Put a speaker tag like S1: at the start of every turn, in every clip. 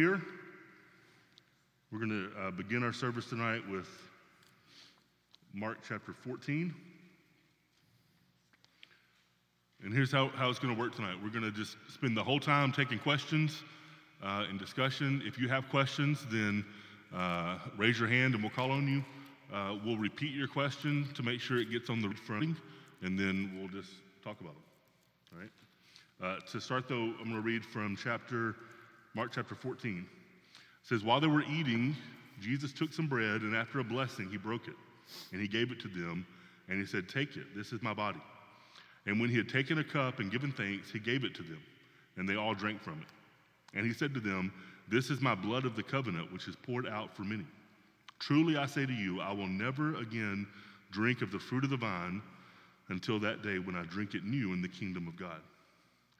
S1: here. We're going to uh, begin our service tonight with Mark chapter 14. And here's how, how it's going to work tonight. We're going to just spend the whole time taking questions uh, and discussion. If you have questions, then uh, raise your hand and we'll call on you. Uh, we'll repeat your question to make sure it gets on the front, and then we'll just talk about it. All right. Uh, to start, though, I'm going to read from chapter Mark chapter 14. Says, While they were eating, Jesus took some bread, and after a blessing, he broke it, and he gave it to them, and he said, Take it, this is my body. And when he had taken a cup and given thanks, he gave it to them, and they all drank from it. And he said to them, This is my blood of the covenant, which is poured out for many. Truly I say to you, I will never again drink of the fruit of the vine until that day when I drink it new in the kingdom of God.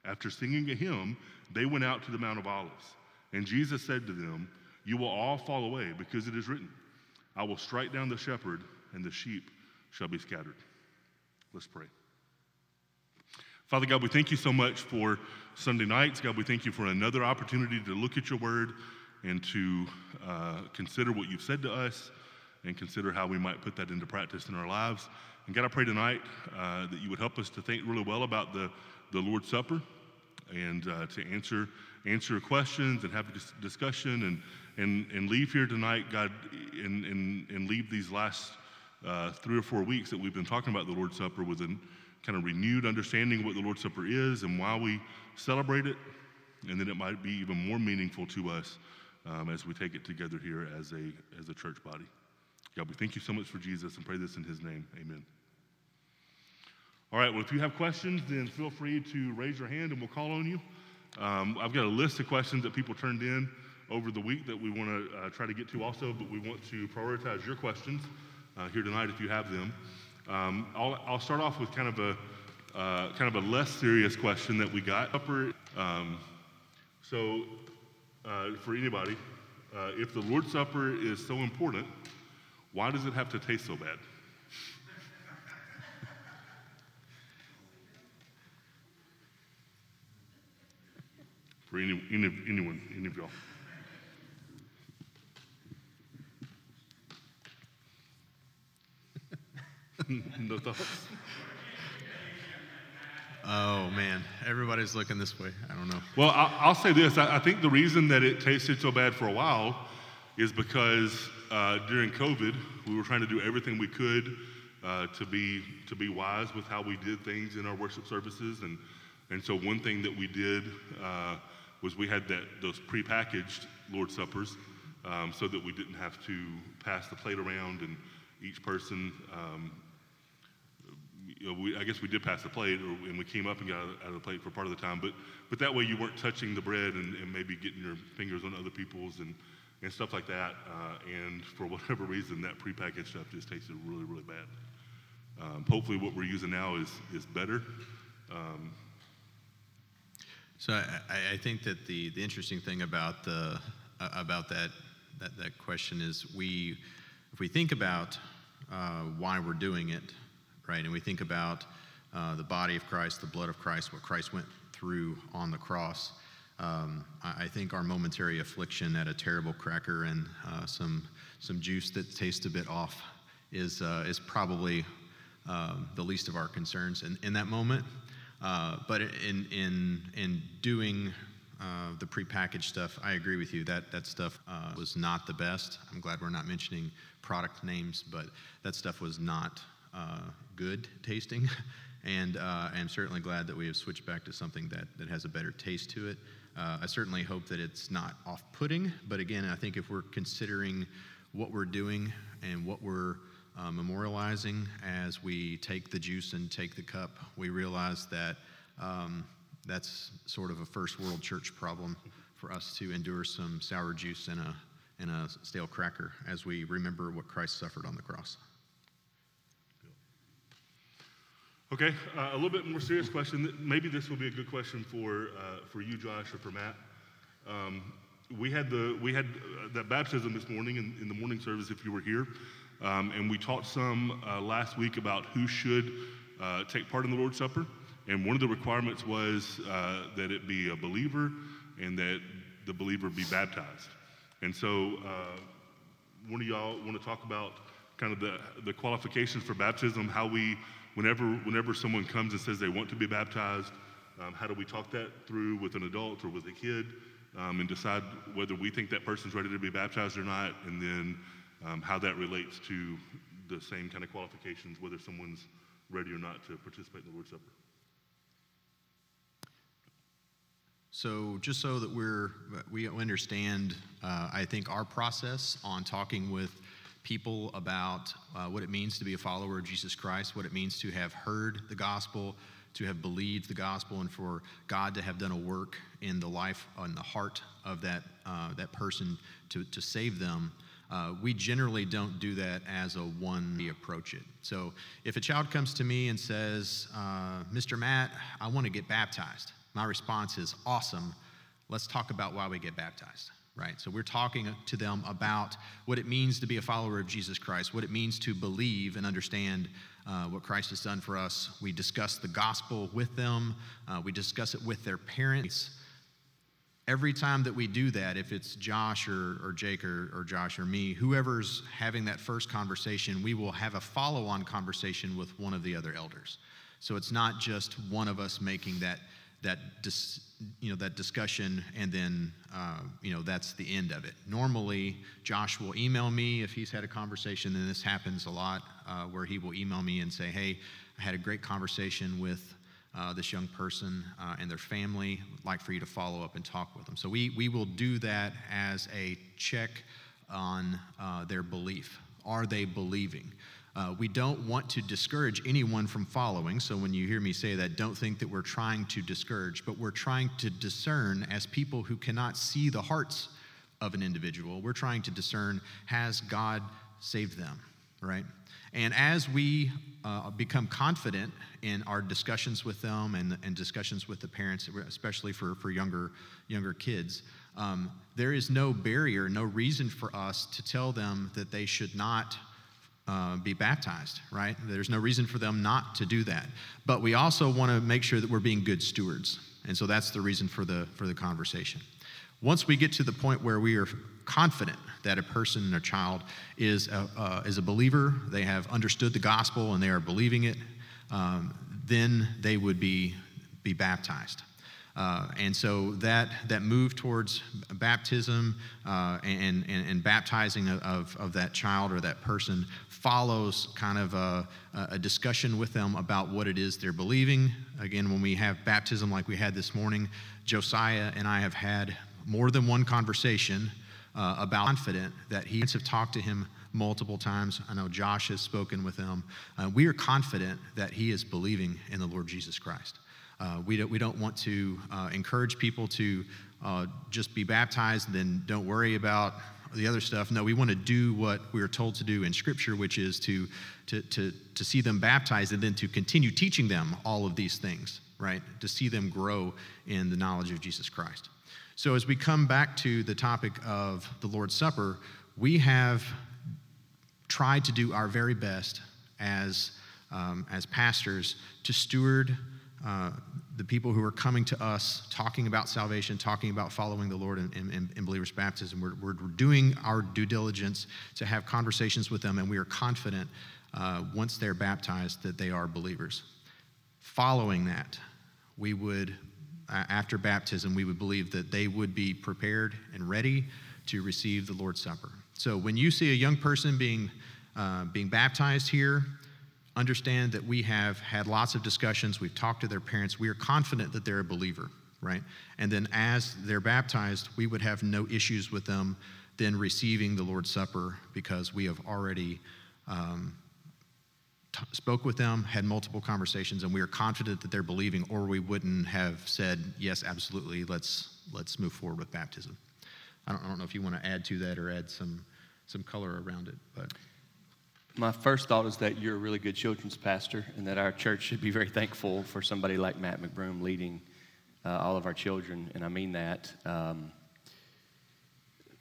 S1: After singing a hymn, they went out to the Mount of Olives. And Jesus said to them, You will all fall away because it is written, I will strike down the shepherd, and the sheep shall be scattered. Let's pray. Father God, we thank you so much for Sunday nights. God, we thank you for another opportunity to look at your word and to uh, consider what you've said to us and consider how we might put that into practice in our lives. And God, I pray tonight uh, that you would help us to think really well about the, the Lord's Supper and uh, to answer answer questions and have a discussion and, and, and leave here tonight, God, and, and, and leave these last uh, three or four weeks that we've been talking about the Lord's Supper with a kind of renewed understanding of what the Lord's Supper is and why we celebrate it, and then it might be even more meaningful to us um, as we take it together here as a, as a church body. God, we thank you so much for Jesus and pray this in his name. Amen. All right, well, if you have questions, then feel free to raise your hand and we'll call on you. Um, I've got a list of questions that people turned in over the week that we want to uh, try to get to also, but we want to prioritize your questions uh, here tonight if you have them. Um, I'll, I'll, start off with kind of a uh, kind of a less serious question that we got. Um, so uh, for anybody, uh, if the Lord's Supper is so important, why does it have to taste so bad? For any, any, anyone, any of y'all. no thoughts?
S2: Oh man, everybody's looking this way. I don't know.
S1: Well, I'll, say this. I, think the reason that it tasted so bad for a while is because uh, during COVID, we were trying to do everything we could uh, to be to be wise with how we did things in our worship services, and and so one thing that we did uh, was we had that those prepackaged Lord's suppers, um, so that we didn't have to pass the plate around and each person um, you know, we, I guess we did pass the plate, or, and we came up and got out of the plate for part of the time. But, but that way you weren't touching the bread and, and maybe getting your fingers on other people's and, and stuff like that. Uh, and for whatever reason, that prepackaged stuff just tasted really, really bad. Um, hopefully, what we're using now is, is better. Um,
S2: so I, I, think that the, the interesting thing about the about that, that that question is we if we think about uh, why we're doing it, right? And we think about uh, the body of Christ, the blood of Christ, what Christ went through on the cross. Um, I, I, think our momentary affliction at a terrible cracker and uh, some some juice that tastes a bit off is uh, is probably um, the least of our concerns in, in that moment. Uh, but in in in doing uh, the prepackaged stuff, I agree with you. That that stuff uh, was not the best. I'm glad we're not mentioning product names, but that stuff was not uh, good tasting. and uh, I'm certainly glad that we have switched back to something that, that has a better taste to it. Uh, I certainly hope that it's not off putting, but again, I think if we're considering what we're doing and what we're uh, memorializing as we take the juice and take the cup, we realize that um, that's sort of a first world church problem for us to endure some sour juice and a, and a stale cracker as we remember what Christ suffered on the cross.
S1: Okay, uh, a little bit more serious question. Maybe this will be a good question for, uh, for you, Josh, or for Matt. Um, we had, the, we had uh, that baptism this morning in, in, the morning service, if you were here. Um, and we talked some uh, last week about who should uh, take part in the Lord's Supper. And one of the requirements was uh, that it be a believer and that the believer be baptized. And so, uh, one of y'all want to talk about kind of the, the qualifications for baptism, how we, whenever, whenever someone comes and says they want to be baptized, um, how do we talk that through with an adult or with a kid um, and decide whether we think that person's ready to be baptized or not, and then um, how that relates to the same kind of qualifications, whether someone's ready or not to participate in the Lord's Supper.
S2: So, just so that we're we understand, uh, I think our process on talking with people about uh, what it means to be a follower of Jesus Christ, what it means to have heard the gospel, to have believed the gospel, and for God to have done a work in the life, in the heart of that uh, that person to to save them. Uh, we generally don't do that as a one we approach it. So, if a child comes to me and says, uh, "Mr. Matt, I want to get baptized," my response is awesome. Let's talk about why we get baptized, right? So we're talking to them about what it means to be a follower of Jesus Christ, what it means to believe and understand uh, what Christ has done for us. We discuss the gospel with them, uh, we discuss it with their parents. Every time that we do that, if it's Josh or, or Jake or, or Josh or me, whoever's having that first conversation, we will have a follow on conversation with one of the other elders. So it's not just one of us making that that dis, you know that discussion and then uh, you know that's the end of it normally josh will email me if he's had a conversation and this happens a lot uh, where he will email me and say hey i had a great conversation with uh, this young person uh, and their family I'd like for you to follow up and talk with them so we, we will do that as a check on uh, their belief are they believing uh, we don't want to discourage anyone from following. So when you hear me say that, don't think that we're trying to discourage, but we're trying to discern as people who cannot see the hearts of an individual. We're trying to discern has God saved them, right? And as we uh, become confident in our discussions with them and, and discussions with the parents, especially for, for younger, younger kids, um, there is no barrier, no reason for us to tell them that they should not uh, be baptized, right? There's no reason for them not to do that. But we also want to make sure that we're being good stewards. And so that's the reason for the, for the conversation. Once we get to the point where we are confident that a person, a child, is a, uh, is a believer, they have understood the gospel and they are believing it, um, then they would be, be baptized. Uh, and so that, that move towards baptism uh, and, and, and, baptizing of, of that child or that person follows kind of a, a, discussion with them about what it is they're believing. Again, when we have baptism like we had this morning, Josiah and I have had more than one conversation uh, about confident that he have talked to him multiple times. I know Josh has spoken with him. Uh, we are confident that he is believing in the Lord Jesus Christ. Uh, we, don't, we don't want to uh, encourage people to uh, just be baptized and then don't worry about the other stuff. No, we want to do what we are told to do in Scripture, which is to, to, to, to see them baptized and then to continue teaching them all of these things, right? To see them grow in the knowledge of Jesus Christ. So, as we come back to the topic of the Lord's Supper, we have tried to do our very best as, um, as pastors to steward uh, the people who are coming to us talking about salvation, talking about following the Lord in, in, in believers' baptism. We're, we're, doing our due diligence to have conversations with them, and we are confident uh, once they're baptized that they are believers. Following that, we would, after baptism, we would believe that they would be prepared and ready to receive the Lord's Supper. So when you see a young person being, uh, being baptized here, understand that we have had lots of discussions, we've talked to their parents, we are confident that they're a believer, right? And then as they're baptized, we would have no issues with them then receiving the Lord's Supper because we have already um, t- spoke with them, had multiple conversations, and we are confident that they're believing, or we wouldn't have said, yes, absolutely, let's, let's move forward with baptism. I don't, I don't know if you want to add to that or add some, some color around it, but
S3: my first thought is that you're a really good children's pastor and that our church should be very thankful for somebody like Matt McBroom leading uh, all of our children, and I mean that. Um,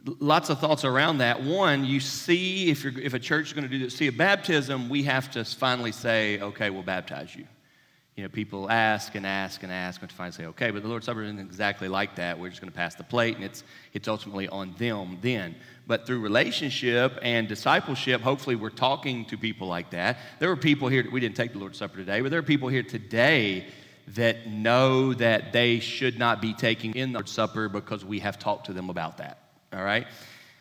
S3: lots of thoughts around that. One, you see, if, if a church is going to do this, see a baptism, we have to finally say, okay, we'll baptize you. you know, people ask and ask and ask and finally say, okay, but the Lord's Supper isn't exactly like that. We're just going to pass the plate, and it's, it's ultimately on them then. But through relationship and discipleship, hopefully we're talking to people like that. There were people here, we didn't take the Lord's Supper today, but there are people here today that know that they should not be taking in the Lord's Supper because we have talked to them about that. All right?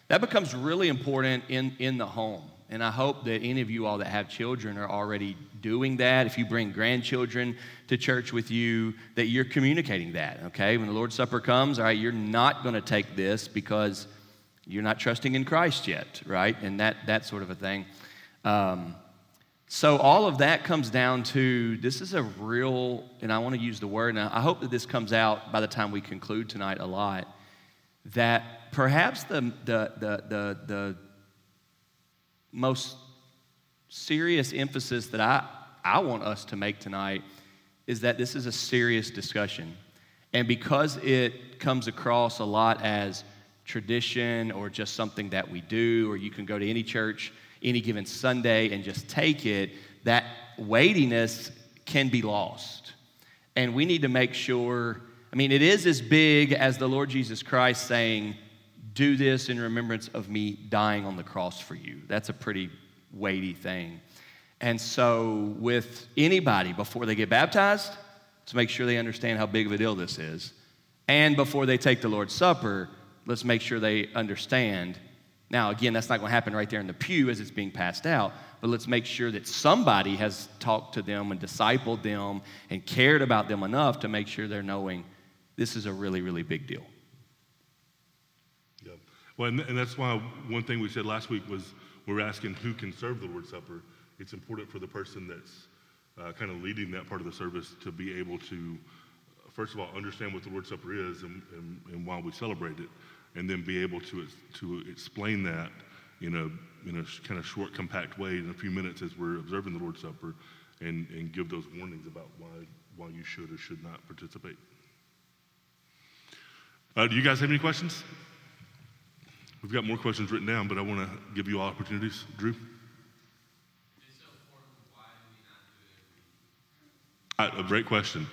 S3: That becomes really important in, in the home. And I hope that any of you all that have children are already doing that. If you bring grandchildren to church with you, that you're communicating that, okay? When the Lord's Supper comes, all right, you're not going to take this because you're not trusting in Christ yet, right? And that, that sort of a thing. Um, so all of that comes down to this is a real, and I want to use the word, and I hope that this comes out by the time we conclude tonight a lot, that perhaps the, the, the, the, the most serious emphasis that I, I want us to make tonight is that this is a serious discussion. And because it comes across a lot as tradition or just something that we do, or you can go to any church any given Sunday and just take it, that weightiness can be lost. And we need to make sure, I mean, it is as big as the Lord Jesus Christ saying, do this in remembrance of me dying on the cross for you. That's a pretty weighty thing. And so, with anybody, before they get baptized, to make sure they understand how big of a deal this is. And before they take the Lord's Supper, let's make sure they understand. Now, again, that's not going to happen right there in the pew as it's being passed out, but let's make sure that somebody has talked to them and discipled them and cared about them enough to make sure they're knowing this is a really, really big deal.
S1: Well, and, that's why one thing we said last week was we're asking who can serve the Lord's Supper. It's important for the person that's uh, kind of leading that part of the service to be able to, uh, first of all, understand what the Lord's Supper is and, and, and why we celebrate it, and then be able to, to explain that in a, in a kind of short, compact way in a few minutes as we're observing the Lord's Supper and, and give those warnings about why, why you should or should not participate. Uh, do you guys have any questions? We've got more questions written down, but I want to give you all opportunities. Drew? A great question.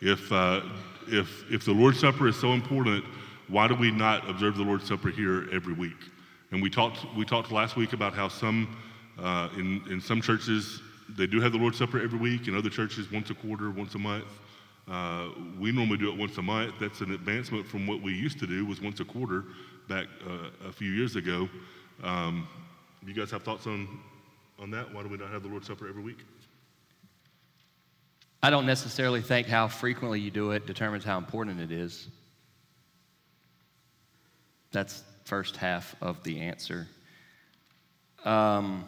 S1: If, uh, if, if the Lord's Supper is so important, why do we not observe the Lord's Supper here every week? And we talked, we talked last week about how some, uh, in, in some churches, they do have the Lord's Supper every week, in other churches, once a quarter, once a month. Uh, we normally do it once a month. That's an advancement from what we used to do, was once a quarter back uh, a few years ago. Um, you guys have thoughts on, on that? Why do we not have the Lord's Supper every week?
S3: I don't necessarily think how frequently you do it determines how important it is. That's first half of the answer. Um,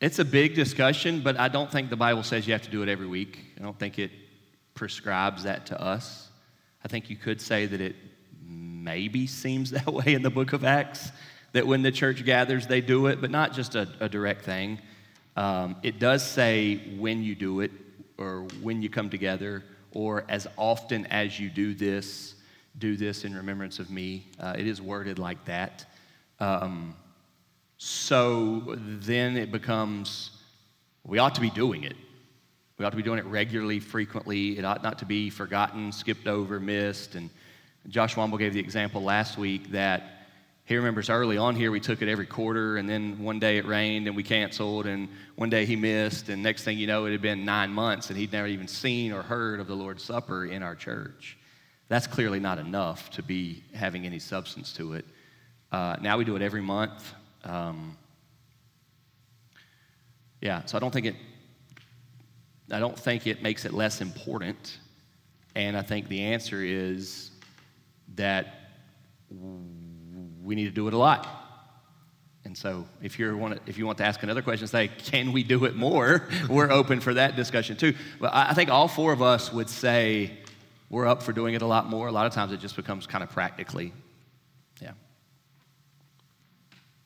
S3: it's a big discussion, but I don't think the Bible says you have to do it every week. I don't think it prescribes that to us. I think you could say that it maybe seems that way in the book of Acts, that when the church gathers, they do it, but not just a, a direct thing. Um, it does say when you do it, or when you come together, or as often as you do this, do this in remembrance of me. Uh, it is worded like that. Um, so then it becomes we ought to be doing it. We ought to be doing it regularly, frequently. It ought not to be forgotten, skipped over, missed. And Josh Womble gave the example last week that he remembers early on here we took it every quarter, and then one day it rained and we canceled, and one day he missed, and next thing you know, it had been nine months and he'd never even seen or heard of the Lord's Supper in our church. That's clearly not enough to be having any substance to it. Uh, now we do it every month. Um, yeah, so I don't think it. I don't think it makes it less important, and I think the answer is that we need to do it a lot. And so, if you want to, if you want to ask another question, say, can we do it more? we're open for that discussion too. But I think all four of us would say we're up for doing it a lot more. A lot of times, it just becomes kind of practically, yeah.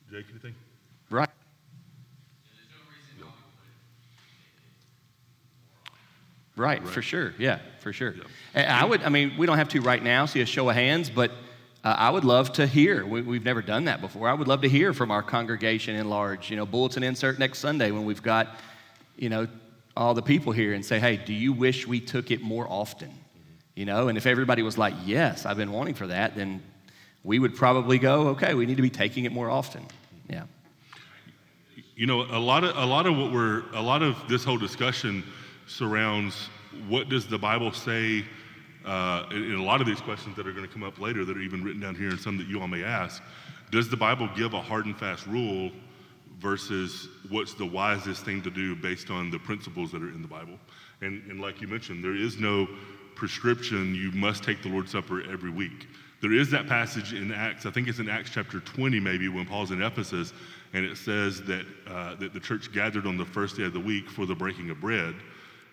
S1: Jake, anything?
S3: Right. Right, right, for sure. Yeah, for sure. Yeah. I would, I mean, we don't have to right now see a show of hands, but uh, I would love to hear. We, have never done that before. I would love to hear from our congregation in large. You know, bulletin insert next Sunday when we've got, you know, all the people here and say, hey, do you wish we took it more often? You know, and if everybody was like, yes, I've been wanting for that, then we would probably go, okay, we need to be taking it more often. Yeah.
S1: You know, a lot of a lot of what we're a lot of this whole discussion surrounds what does the Bible say. Uh, in, a lot of these questions that are going to come up later, that are even written down here, and some that you all may ask, does the Bible give a hard and fast rule versus what's the wisest thing to do based on the principles that are in the Bible? And, and like you mentioned, there is no prescription. You must take the Lord's Supper every week. There is that passage in Acts. I think it's in Acts chapter 20, maybe when Paul's in Ephesus, and it says that uh, that the church gathered on the first day of the week for the breaking of bread.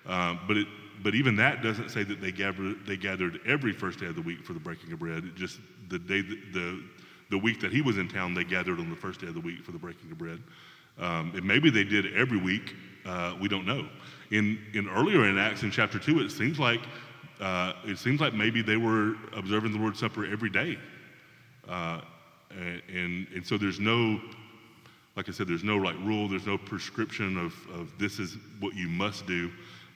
S1: Um, but it, but even that doesn't say that they gathered they gathered every first day of the week for the breaking of bread. It just the day the the week that he was in town, they gathered on the first day of the week for the breaking of bread. Um, and maybe they did every week. Uh, we don't know. In in earlier in Acts in chapter two, it seems like uh, it seems like maybe they were observing the Lord's Supper every day. Uh, and, and so there's no, like I said, there's no like rule, there's no prescription of, of this is what you must do.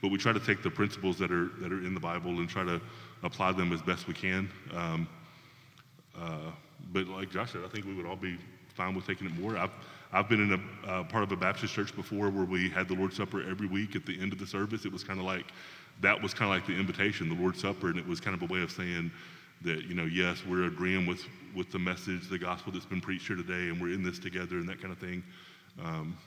S1: But we try to take the principles that are, that are in the Bible and try to apply them as best we can. Um, uh, but like Josh said, I think we would all be fine with taking it more. I've, I've been in a uh, part of a Baptist church before where we had the Lord's Supper every week at the end of the service. It was kind of like that was kind of like the invitation, the Lord's Supper, and it was kind of a way of saying that, you know, yes, we're agreeing with, with the message, the gospel that's been preached here today, and we're in this together and that kind of thing. Um,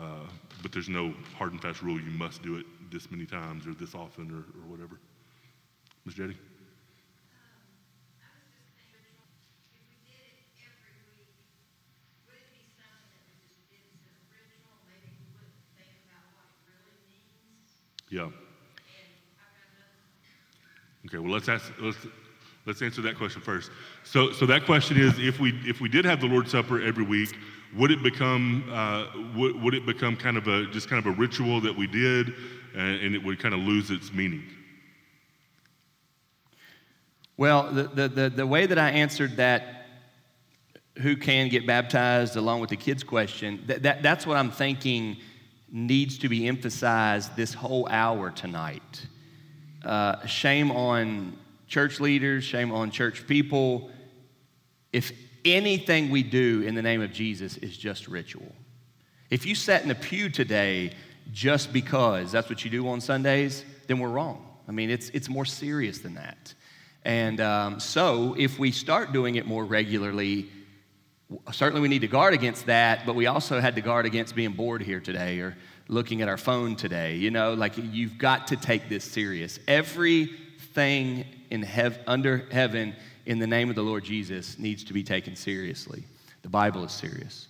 S1: uh, but there's no hard and fast rule you must do it this many times or this often or, or whatever. Ms. Jetty? Yeah. Okay, well, let's, ask, let's, let's answer that question first. So, so that question is, if we, if we did have the Lord's Supper every week, would it become, uh, would, would it become kind of a, just kind of a ritual that we did, and, and it would kind of lose its meaning?
S3: Well, the, the, the, the way that I answered that who can get baptized along with the kids question, that, that, that's what I'm thinking needs to be emphasized this whole hour tonight. Uh, shame on church leaders, shame on church people. If anything we do in the name of Jesus is just ritual. If you sat in a pew today just because that's what you do on Sundays, then we're wrong. I mean, it's, it's more serious than that. And um, so, if we start doing it more regularly, certainly we need to guard against that, but we also had to guard against being bored here today or looking at our phone today. You know, like you've got to take this serious. Everything in hev- under heaven in the name of the Lord Jesus needs to be taken seriously. The Bible is serious.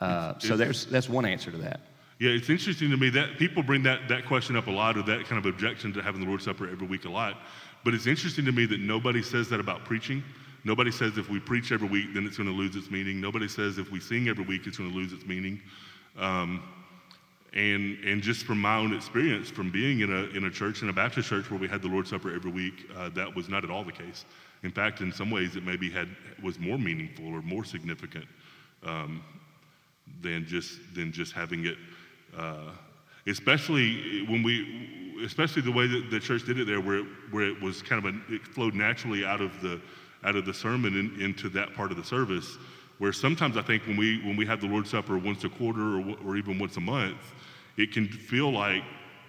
S3: Uh, so there's, that's one answer to that.
S1: Yeah, it's interesting to me that people bring that, that question up a lot or that kind of objection to having the Lord's Supper every week a lot. But it's interesting to me that nobody says that about preaching. Nobody says if we preach every week, then it's going to lose its meaning. Nobody says if we sing every week, it's going to lose its meaning. Um, and, and just from my own experience, from being in a, in a church, in a Baptist church where we had the Lord's Supper every week, uh, that was not at all the case. In fact, in some ways, it maybe had, was more meaningful or more significant um, than, just, than just having it. Uh, especially when we, especially the way that the church did it there, where it, where it was kind of a, it flowed naturally out of the, out of the sermon in, into that part of the service. Where sometimes I think when we when we have the Lord's Supper once a quarter or, or even once a month, it can feel like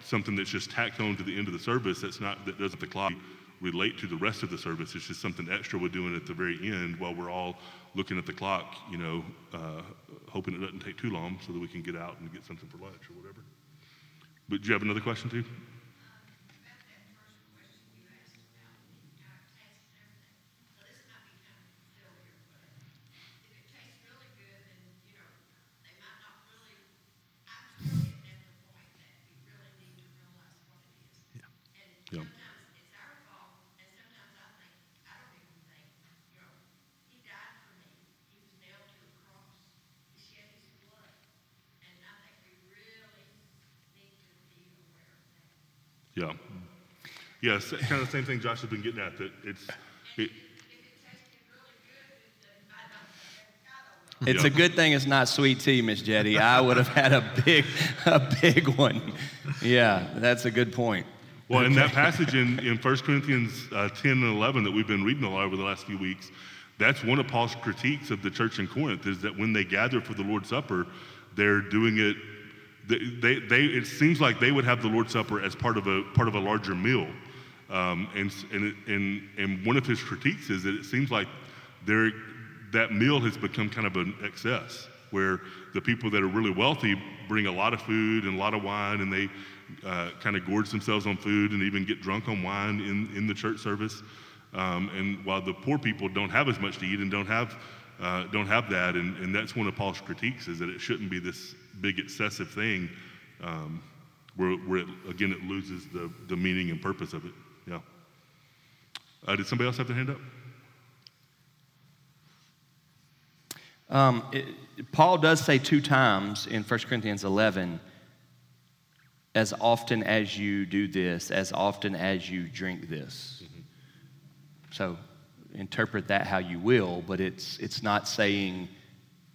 S1: something that's just tacked on to the end of the service. That's not that doesn't the clock relate to the rest of the service. It's just something extra we're doing at the very end while we're all looking at the clock, you know, uh, hoping it doesn't take too long so that we can get out and get something for lunch or whatever. But do you have another question too? Yeah. Yes, kind of the same thing Josh has been getting at. That it's. It,
S3: It's
S1: Yeah.
S3: a good thing it's not sweet tea, Miss Jetty. I would have had a big, a big one. Yeah, that's a good point.
S1: Well, in that passage in, in 1 Corinthians uh, 10 and 11 that we've been reading a lot over the last few weeks, that's one of Paul's critiques of the church in Corinth is that when they gather for the Lord's Supper, they're doing it. They, they, they it seems like they would have the Lord's Supper as part of a part of a larger meal, um, and, and and and one of his critiques is that it seems like they're that meal has become kind of an excess where the people that are really wealthy bring a lot of food and a lot of wine and they uh, kind of gorge themselves on food and even get drunk on wine in, in the church service. Um, and while the poor people don't have as much to eat and don't have, uh, don't have that, and, and that's one of Paul's critiques is that it shouldn't be this big excessive thing um, where, where it, again, it loses the, the meaning and purpose of it. Yeah. Uh, did somebody else have their hand up?
S3: Um, it, Paul does say two times in 1 Corinthians 11, as often as you do this, as often as you drink this. So interpret that how you will, but it's, it's not saying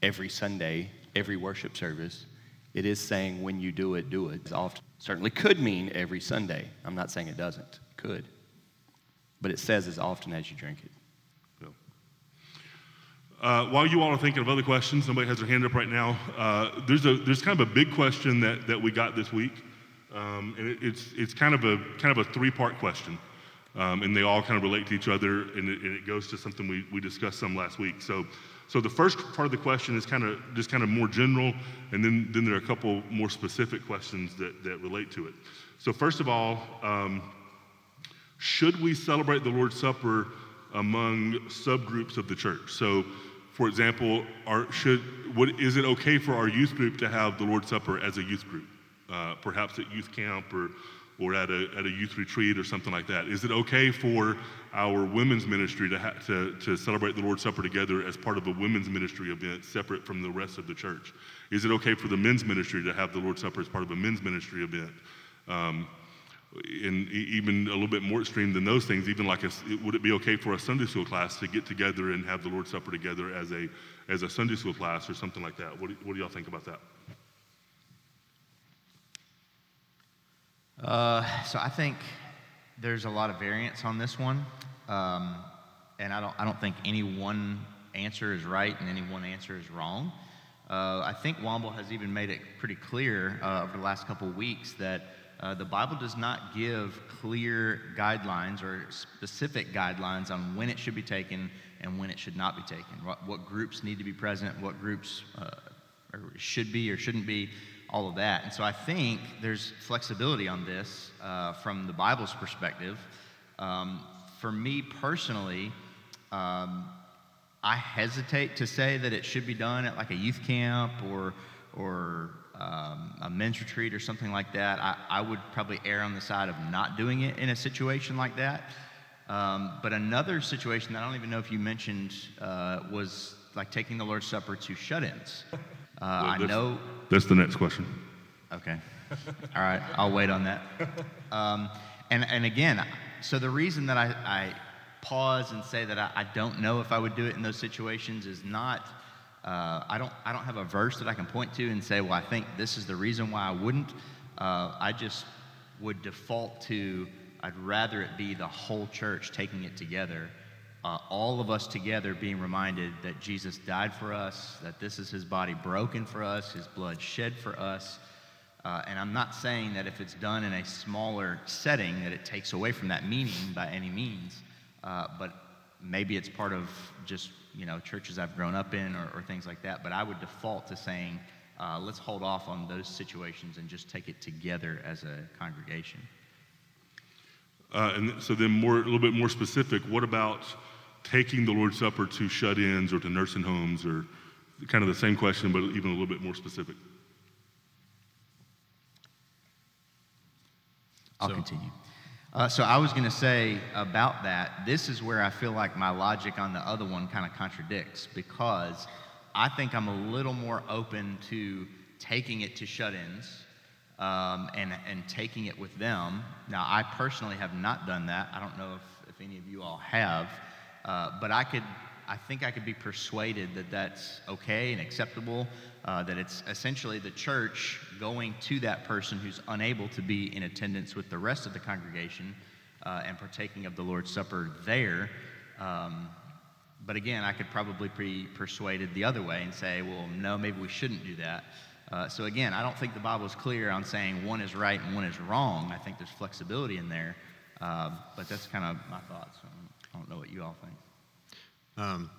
S3: every Sunday, every worship service. It is saying when you do it, do it. It's often certainly could mean every Sunday. I'm not saying it doesn't. Could. But it says as often as you drink it.
S1: Uh, while you all are thinking of other questions, somebody has their hand up right now. Uh, there's a there's kind of a big question that, that we got this week, um, and it, it's it's kind of a kind of a three part question, um, and they all kind of relate to each other, and it, and it goes to something we, we discussed some last week. So so the first part of the question is kind of just kind of more general, and then then there are a couple more specific questions that that relate to it. So first of all. Um, should we celebrate the Lord's Supper among subgroups of the church? So, for example, are, should, what, is it okay for our youth group to have the Lord's Supper as a youth group? Uh, perhaps at youth camp or, or at, a, at a youth retreat or something like that. Is it okay for our women's ministry to, ha- to, to celebrate the Lord's Supper together as part of a women's ministry event separate from the rest of the church? Is it okay for the men's ministry to have the Lord's Supper as part of a men's ministry event? Um, and even a little bit more extreme than those things, even like a, would it be okay for a Sunday school class to get together and have the Lord's Supper together as a as a Sunday school class or something like that? What do, what do y'all think about that?
S4: Uh, so I think there's a lot of variance on this one, um, and I don't I don't think any one answer is right and any one answer is wrong. Uh, I think Womble has even made it pretty clear uh, over the last couple of weeks that uh, the Bible does not give clear guidelines or specific guidelines on when it should be taken and when it should not be taken. What, what groups need to be present, what groups uh, should be or shouldn't be, all of that. And so I think there's flexibility on this uh, from the Bible's perspective. Um, for me personally, um, I hesitate to say that it should be done at like a youth camp or or um, a men's retreat or something like that. I, I would probably err on the side of not doing it in a situation like that. Um, but another situation that I don't even know if you mentioned uh, was like taking the Lord's Supper to shut-ins. Uh, I
S1: that's-
S4: know.
S1: That's the next question.
S4: Okay. All right. I'll wait on that. Um, and, and again, so the reason that I, I pause and say that I, I don't know if I would do it in those situations is not, uh, I, don't, I don't have a verse that I can point to and say, well, I think this is the reason why I wouldn't. Uh, I just would default to, I'd rather it be the whole church taking it together uh, all of us together being reminded that Jesus died for us, that this is his body broken for us, his blood shed for us. Uh, and I'm not saying that if it's done in a smaller setting that it takes away from that meaning by any means, uh, but maybe it's part of just you know churches I've grown up in or, or things like that. But I would default to saying uh, let's hold off on those situations and just take it together as a congregation.
S1: Uh, and so then more a little bit more specific. What about taking the Lord's Supper to shut-ins or to nursing homes or kind of the same question, but even a little bit more specific?
S4: I'll
S2: So-
S4: continue. Uh, so I was going to say about that, this is where I feel like my logic on the other one kind of contradicts because I think I'm a little more open to taking it to shut-ins um, and, and taking it with them. Now, I personally have not done that. I don't know if, if any of you all have, uh, but I could I think I could be persuaded that that's okay and acceptable, uh, that it's essentially the church going to that person who's unable to be in attendance with the rest of the congregation uh, and partaking of the Lord's Supper there. Um, but again, I could probably be persuaded the other way and say, well, no, maybe we shouldn't do that. Uh, so again, I don't think the Bible is clear on saying one is right and one is wrong. I think there's flexibility in there, uh, but that's kind of my thoughts. I don't know what you all think.
S2: Um,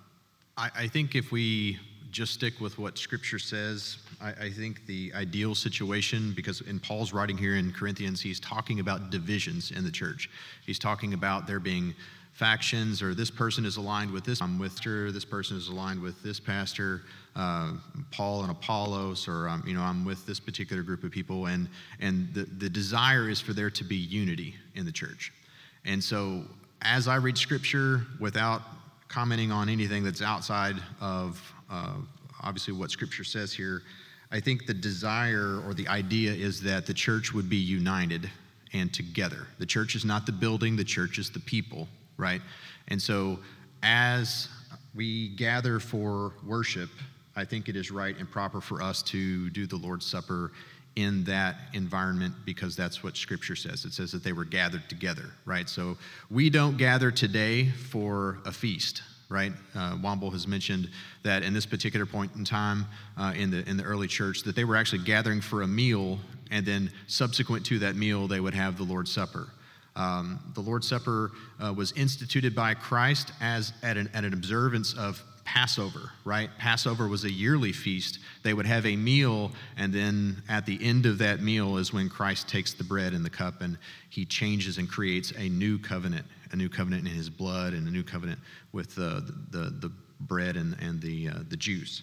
S2: I, I, think if we just stick with what Scripture says, I, I, think the ideal situation, because in Paul's writing here in Corinthians, he's talking about divisions in the church. He's talking about there being factions or this person is aligned with this I'm with her, this person is aligned with this pastor, uh, Paul and Apollos, or um, you know I'm with this particular group of people, and and the, the desire is for there to be unity in the church. And so as I read Scripture without commenting on anything that's outside of uh, obviously what Scripture says here, I think the desire or the idea is that the church would be united and together. The church is not the building, the church is the people right? And so as we gather for worship, I think it is right and proper for us to do the Lord's Supper in that environment because that's what Scripture says. It says that they were gathered together, right? So we don't gather today for a feast, right? Uh, Womble has mentioned that in this particular point in time uh, in the in the early church, that they were actually gathering for a meal, and then subsequent to that meal, they would have the Lord's Supper. Um, the Lord's Supper uh, was instituted by Christ as at an, at an observance of Passover, right? Passover was a yearly feast. They would have a meal, and then at the end of that meal is when Christ takes the bread and the cup and he changes and creates a new covenant, a new covenant in his blood and a new covenant with the, the, the bread and, and the, uh, the juice.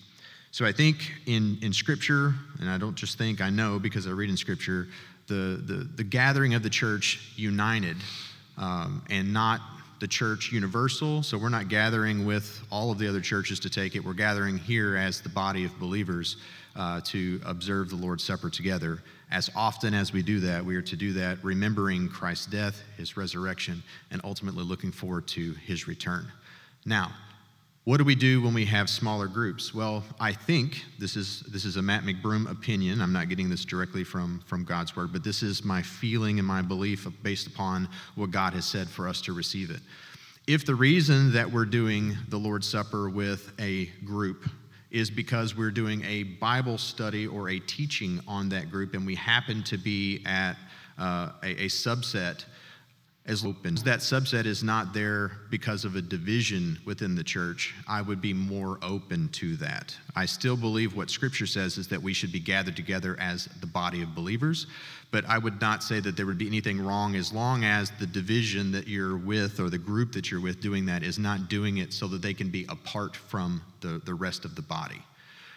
S2: So I think in, in Scripture, and I don't just think, I know because I read in Scripture, the, the, the gathering of the church united um, and not the church universal. So we're not gathering with all of the other churches to take it. We're gathering here as the body of believers uh, to observe the Lord's Supper together. As often as we do that, we are to do that remembering Christ's death, his resurrection, and ultimately looking forward to his return. Now, what do we do when we have smaller groups? Well, I think this is this is a Matt McBroom opinion. I'm not getting this directly from from God's word, but this is my feeling and my belief based upon what God has said for us to receive it. If the reason that we're doing the Lord's Supper with a group is because we're doing a Bible study or a teaching on that group, and we happen to be at uh, a, a subset as open. That subset is not there because of a division within the church. I would be more open to that. I still believe what Scripture says is that we should be gathered together as the body of believers, but I would not say that there would be anything wrong as long as the division that you're with or the group that you're with doing that is not doing it so that they can be apart from the, the rest of the body.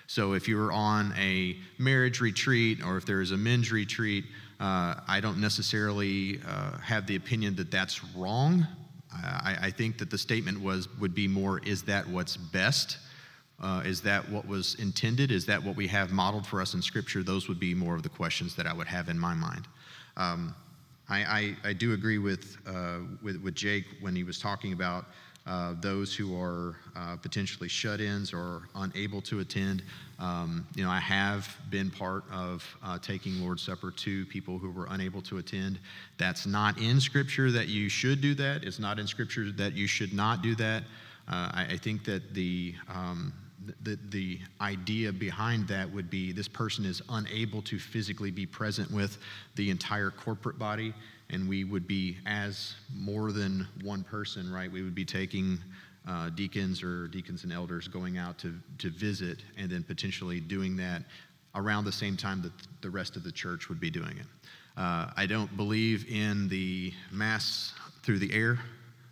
S2: So if you're on a marriage retreat or if there is a men's retreat, uh, I don't necessarily uh, have the opinion that that's wrong. I, I, think that the statement was would be more: Is that what's best? Uh, is that what was intended? Is that what we have modeled for us in Scripture? Those would be more of the questions that I would have in my mind. Um, I, I, I, do agree with, uh, with, with Jake when he was talking about uh, those who are uh, potentially shut ins or unable to attend. Um, you know, I have been part of uh, taking Lord's Supper to people who were unable to attend. That's not in Scripture that you should do that. It's not in Scripture that you should not do that. Uh, I, I, think that the, um, the, the idea behind that would be this person is unable to physically be present with the entire corporate body and we would be as more than one person, right? We would be taking uh, deacons or deacons and elders going out to, to visit and then potentially doing that around the same time that the rest of the church would be doing it. Uh, I don't believe in the mass through the air,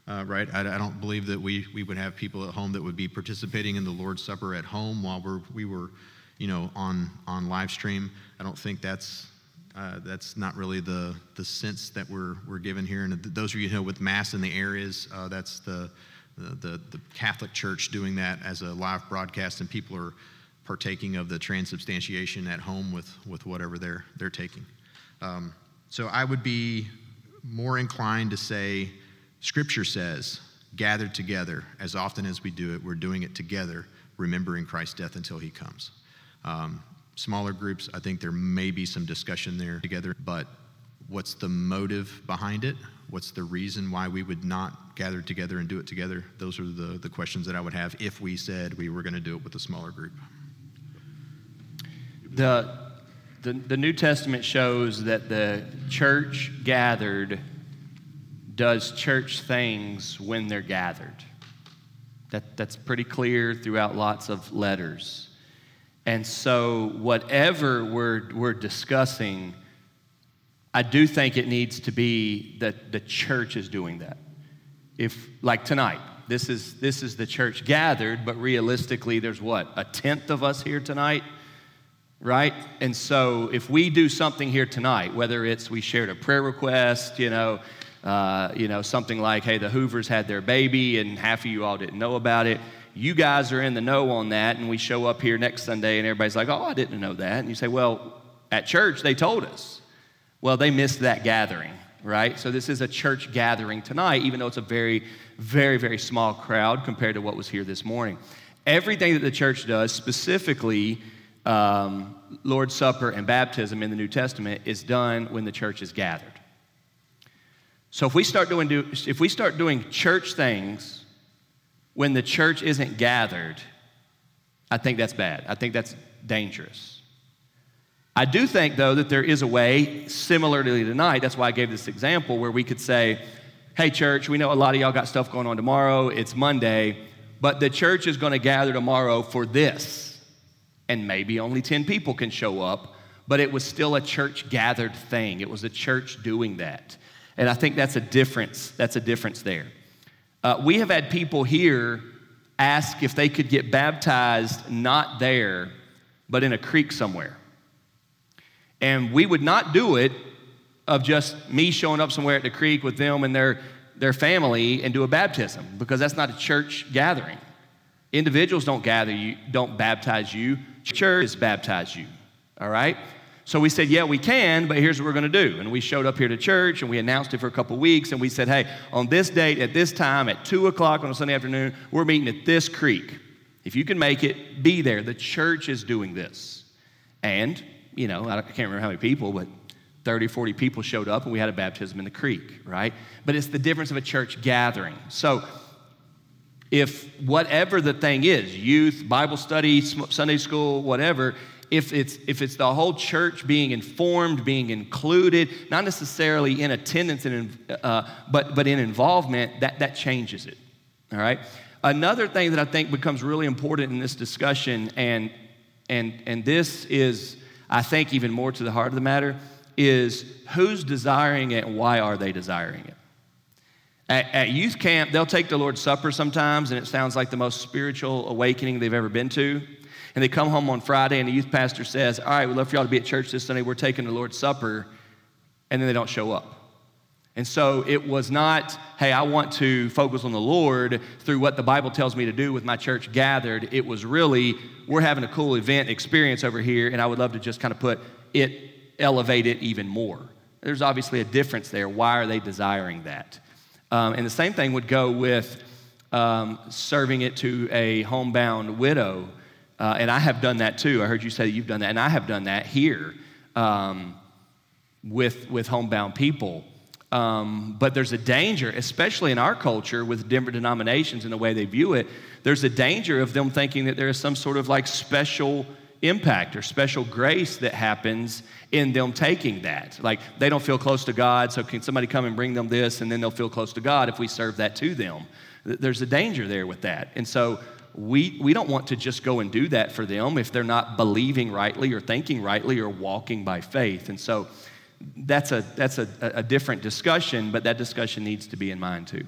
S2: uh, right? I, I, don't believe that we, we would have people at home that would be participating in the Lord's Supper at home while we're, we were, you know, on, on live stream. I don't think that's uh, that's not really the, the sense that we're, we're given here. And those of you who know with Mass in the areas, uh, that's the, the, the, Catholic Church doing that as a live broadcast, and people are partaking of the transubstantiation at home with, with whatever they're, they're taking. Um, so I would be more inclined to say, Scripture says, gathered together, as often as we do it, we're doing it together, remembering Christ's death until he comes. Um, smaller groups, I think there may be some discussion there together, but what's the motive behind it? What's the reason why we would not gather together and do it together? Those are the, the questions that I would have if we said we were going to do it with a smaller group.
S3: The, the, the New Testament shows that the church gathered does church things when they're gathered. That, that's pretty clear throughout lots of letters. And so, whatever we're, we're discussing, I do think it needs to be that the church is doing that. If, like tonight, this is, this is the church gathered, but realistically, there's what, a tenth of us here tonight? Right? And so, if we do something here tonight, whether it's we shared a prayer request, you know, uh, you know, something like, hey, the Hoovers had their baby and half of you all didn't know about it. You guys are in the know on that, and we show up here next Sunday and everybody's like, oh, I didn't know that. And you say, well, at church they told us. Well, they missed that gathering, right? So this is a church gathering tonight, even though it's a very, very, very small crowd compared to what was here this morning. Everything that the church does, specifically um, Lord's Supper and baptism in the New Testament, is done when the church is gathered. So if we start doing do, if we start doing church things when the church isn't gathered, I think that's bad. I think that's dangerous. I do think though that there is a way similarly tonight. That's why I gave this example where we could say, "Hey church, we know a lot of y'all got stuff going on tomorrow. It's Monday, but the church is going to gather tomorrow for this." And maybe only 10 people can show up, but it was still a church gathered thing. It was a church doing that. And I think that's a difference. That's a difference there. Uh, we have had people here ask if they could get baptized not there, but in a creek somewhere. And we would not do it of just me showing up somewhere at the creek with them and their, their family and do a baptism because that's not a church gathering. Individuals don't gather you, don't baptize you. Church baptize you. All right? So we said, yeah, we can, but here's what we're going to do. And we showed up here to church and we announced it for a couple weeks. And we said, hey, on this date, at this time, at 2 o'clock on a Sunday afternoon, we're meeting at this creek. If you can make it, be there. The church is doing this. And, you know, I can't remember how many people, but 30, 40 people showed up and we had a baptism in the creek, right? But it's the difference of a church gathering. So, if whatever the thing is youth, Bible study, Sunday school, whatever if it's, if it's the whole church being informed, being included, not necessarily in attendance, and, uh, but, but in involvement, that, that changes it. All right? Another thing that I think becomes really important in this discussion, and, and, and this is, I think, even more to the heart of the matter, is who's desiring it and why are they desiring it? At, at, youth camp, they'll take the Lord's Supper sometimes, and it sounds like the most spiritual awakening they've ever been to and they come home on Friday, and the youth pastor says, All right, we'd love for y'all to be at church this Sunday. We're taking the Lord's Supper. And then they don't show up. And so it was not, hey, I want to focus on the Lord through what the Bible tells me to do with my church gathered. It was really, we're having a cool event experience over here, and I would love to just kind of put it, elevate it even more. There's obviously a difference there. Why are they desiring that? Um, and the same thing would go with um, serving it to a homebound widow uh, and I have done that too. I heard you say you've done that, and I have done that here um, with, with homebound people. Um, but there's a danger, especially in our culture with different denominations and the way they view it, there's a danger of them thinking that there is some sort of like special impact or special grace that happens in them taking that. Like they don't feel close to God, so can somebody come and bring them this and then they'll feel close to God if we serve that to them? There's a danger there with that. And so we, we don't want to just go and do that for them if they're not believing rightly or thinking rightly or walking by faith. And so that's a, that's a, a different discussion, but that discussion needs to be in mind too.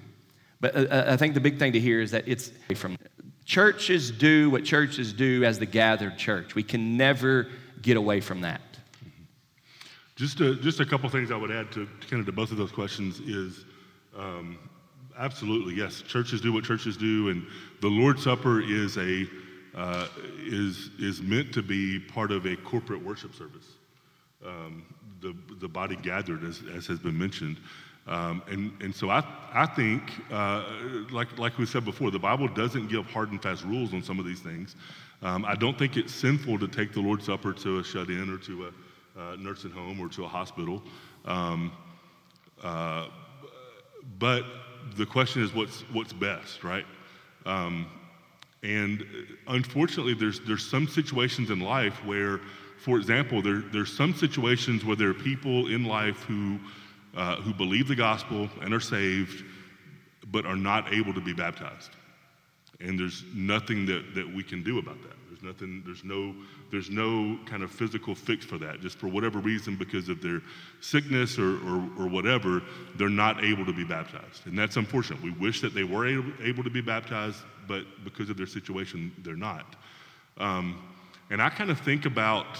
S3: But uh, uh, I think the big thing to hear is that it's from churches do what churches do as the gathered church. We can never get away from that.
S1: Just a, just a couple things I would add to, to kind of to both of those questions is um, absolutely yes, churches do what churches do, and the Lord's Supper is a uh, is is meant to be part of a corporate worship service. Um, the the body gathered, as, as has been mentioned, Um, and, and so I, I think, uh, like, like we said before, the Bible doesn't give hard and fast rules on some of these things. Um, I don't think it's sinful to take the Lord's Supper to a shut in or to a uh, nursing home or to a hospital. Um, uh, but the question is what's, what's best, right? Um, and unfortunately, there's, there's some situations in life where, for example, there, there's some situations where there are people in life who, uh, who believe the gospel and are saved, but are not able to be baptized. And there's nothing that, that we can do about that. There's nothing, there's no, there's no kind of physical fix for that. Just for whatever reason, because of their sickness or, or, or whatever, they're not able to be baptized. And that's unfortunate. We wish that they were able, able to be baptized, but because of their situation, they're not. Um, and I kind of think about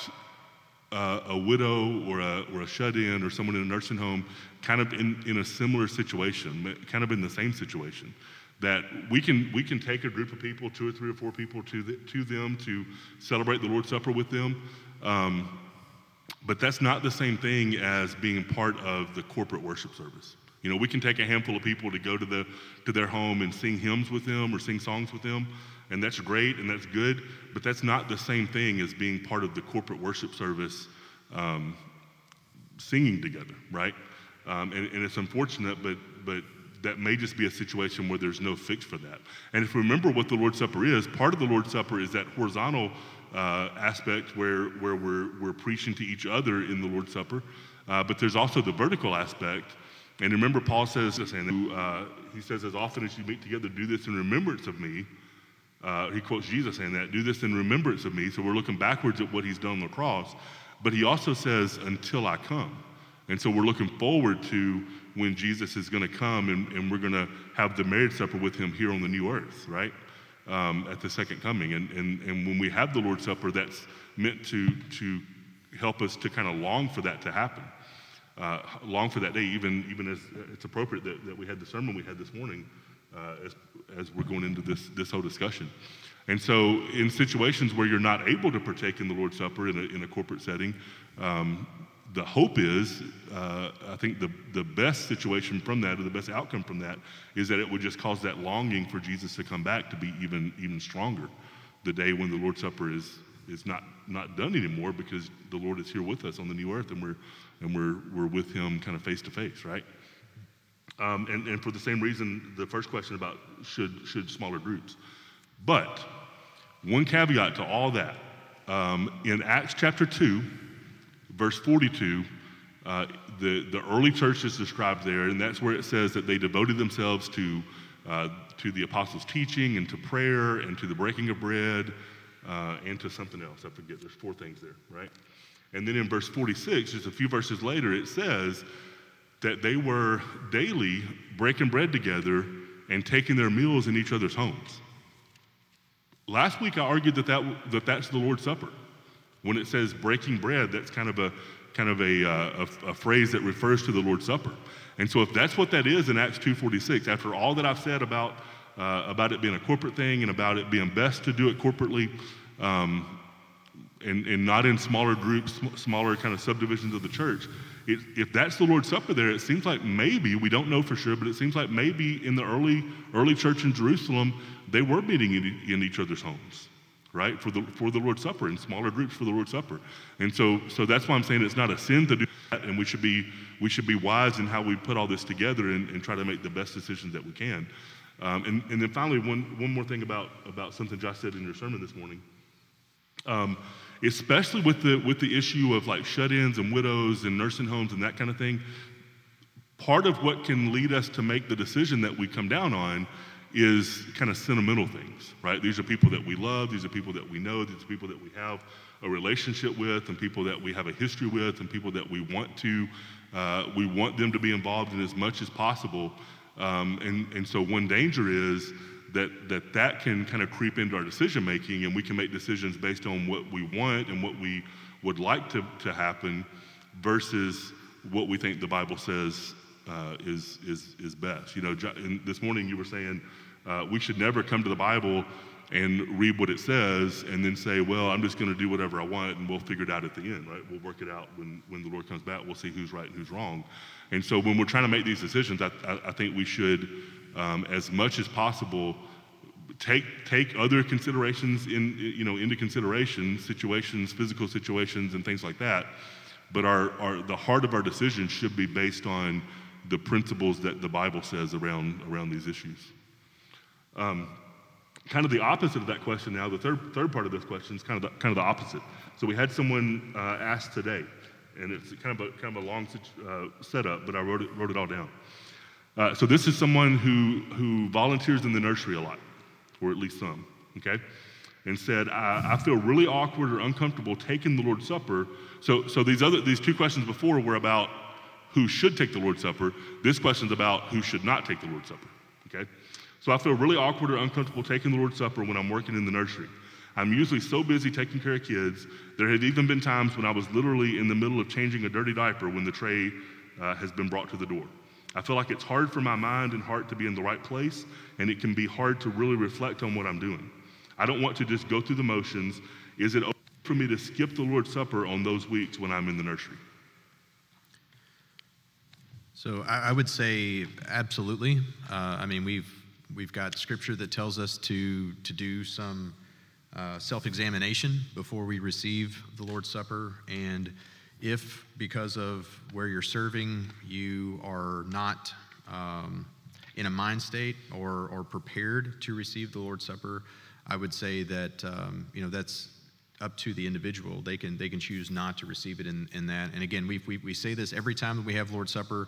S1: uh, a widow or a, or a shut in or someone in a nursing home kind of in, in a similar situation, kind of in the same situation that we can we can take a group of people, two or three or four people, to the, to them to celebrate the Lord's Supper with them. Um, but that's not the same thing as being part of the corporate worship service. You know, we can take a handful of people to go to the to their home and sing hymns with them or sing songs with them, and that's great and that's good. But that's not the same thing as being part of the corporate worship service, um, singing together, right? Um, and, and it's unfortunate, but but that may just be a situation where there's no fix for that. And if we remember what the Lord's Supper is, part of the Lord's Supper is that horizontal uh, aspect where, where we're, we're preaching to each other in the Lord's Supper. Uh, but there's also the vertical aspect. And remember, Paul says, and uh, he says, as often as you meet together, do this in remembrance of me. Uh, he quotes Jesus saying that, do this in remembrance of me. So we're looking backwards at what he's done on the cross. But he also says, until I come. And so we're looking forward to when Jesus is going to come and, and we're going to have the marriage supper with him here on the new earth, right? Um, at the second coming. And, and, and when we have the Lord's Supper, that's meant to, to help us to kind of long for that to happen. Uh, long for that day, even, even as it's appropriate that, that we had the sermon we had this morning uh, as, as we're going into this, this whole discussion. And so, in situations where you're not able to partake in the Lord's Supper in a, in a corporate setting, um, the hope is, uh, I think the, the best situation from that, or the best outcome from that, is that it would just cause that longing for Jesus to come back to be even, even stronger. The day when the Lord's Supper is, is not, not done anymore because the Lord is here with us on the new earth and we're, and we're, we're with Him kind of face to face, right? Um, and, and for the same reason, the first question about should, should smaller groups. But one caveat to all that um, in Acts chapter 2, verse 42, uh, the, the early church is described there, and that's where it says that they devoted themselves to, uh, to the apostles' teaching and to prayer and to the breaking of bread uh, and to something else. I forget, there's four things there, right? And then in verse 46, just a few verses later, it says that they were daily breaking bread together and taking their meals in each other's homes. Last week, I argued that, that, that that's the Lord's Supper. When it says breaking bread, that's kind of a kind of a, uh, a, a, phrase that refers to the Lord's Supper. And so if that's what that is in Acts 2.46, after all that I've said about, uh, about it being a corporate thing and about it being best to do it corporately um, and, and not in smaller groups, smaller kind of subdivisions of the church, it, if that's the Lord's Supper there, it seems like maybe, we don't know for sure, but it seems like maybe in the early, early church in Jerusalem, they were meeting in, in each other's homes right? For the, for the Lord's Supper in smaller groups for the Lord's Supper. And so, so that's why I'm saying it's not a sin to do that, and we should be, we should be wise in how we put all this together and, and try to make the best decisions that we can. Um, and, and then finally, one, one more thing about, about something Josh said in your sermon this morning. Um, especially with the, with the issue of like shut ins and widows and nursing homes and that kind of thing, part of what can lead us to make the decision that we come down on is kind of sentimental things, right? These are people that we love, these are people that we know, these are people that we have a relationship with, and people that we have a history with, and people that we want to, uh, we want them to be involved in as much as possible. Um, and, and so one danger is that, that that can kind of creep into our decision making, and we can make decisions based on what we want and what we would like to, to happen versus what we think the Bible says uh, is, is, is best. You know, this morning you were saying uh, we should never come to the Bible and read what it says and then say, well, I'm just going to do whatever I want and we'll figure it out at the end, right? We'll work it out when, when the Lord comes back. We'll see who's right and who's wrong. And so when we're trying to make these decisions, I, I, I think we should, um, as much as possible, take take other considerations in you know into consideration situations physical situations and things like that but our, our the heart of our decision should be based on the principles that the bible says around around these issues um, kind of the opposite of that question now the third third part of this question is kind of the, kind of the opposite so we had someone uh, ask today and it's kind of a kind of a long uh, setup but i wrote it wrote it all down uh, so this is someone who who volunteers in the nursery a lot or at least some, okay? And said, I, I, feel really awkward or uncomfortable taking the Lord's Supper. So, so these other these two questions before were about who should take the Lord's Supper. This question's about who should not take the Lord's Supper. Okay? So I feel really awkward or uncomfortable taking the Lord's Supper when I'm working in the nursery. I'm usually so busy taking care of kids. There had even been times when I was literally in the middle of changing a dirty diaper when the tray uh, has been brought to the door. I feel like it's hard for my mind and heart to be in the right place, and it can be hard to really reflect on what I'm doing. I don't want to just go through the motions. Is it okay for me to skip the Lord's Supper on those weeks when I'm in the nursery?
S2: So I, I would say absolutely. Uh, I mean, we've we've got scripture that tells us to to do some uh, self-examination before we receive the Lord's Supper, and if, because of where you're serving, you are not um, in a mind state or, or prepared to receive the Lord's Supper, I would say that um, you know that's up to the individual. They can they can choose not to receive it in, in that. And again, we, we we say this every time that we have Lord's Supper.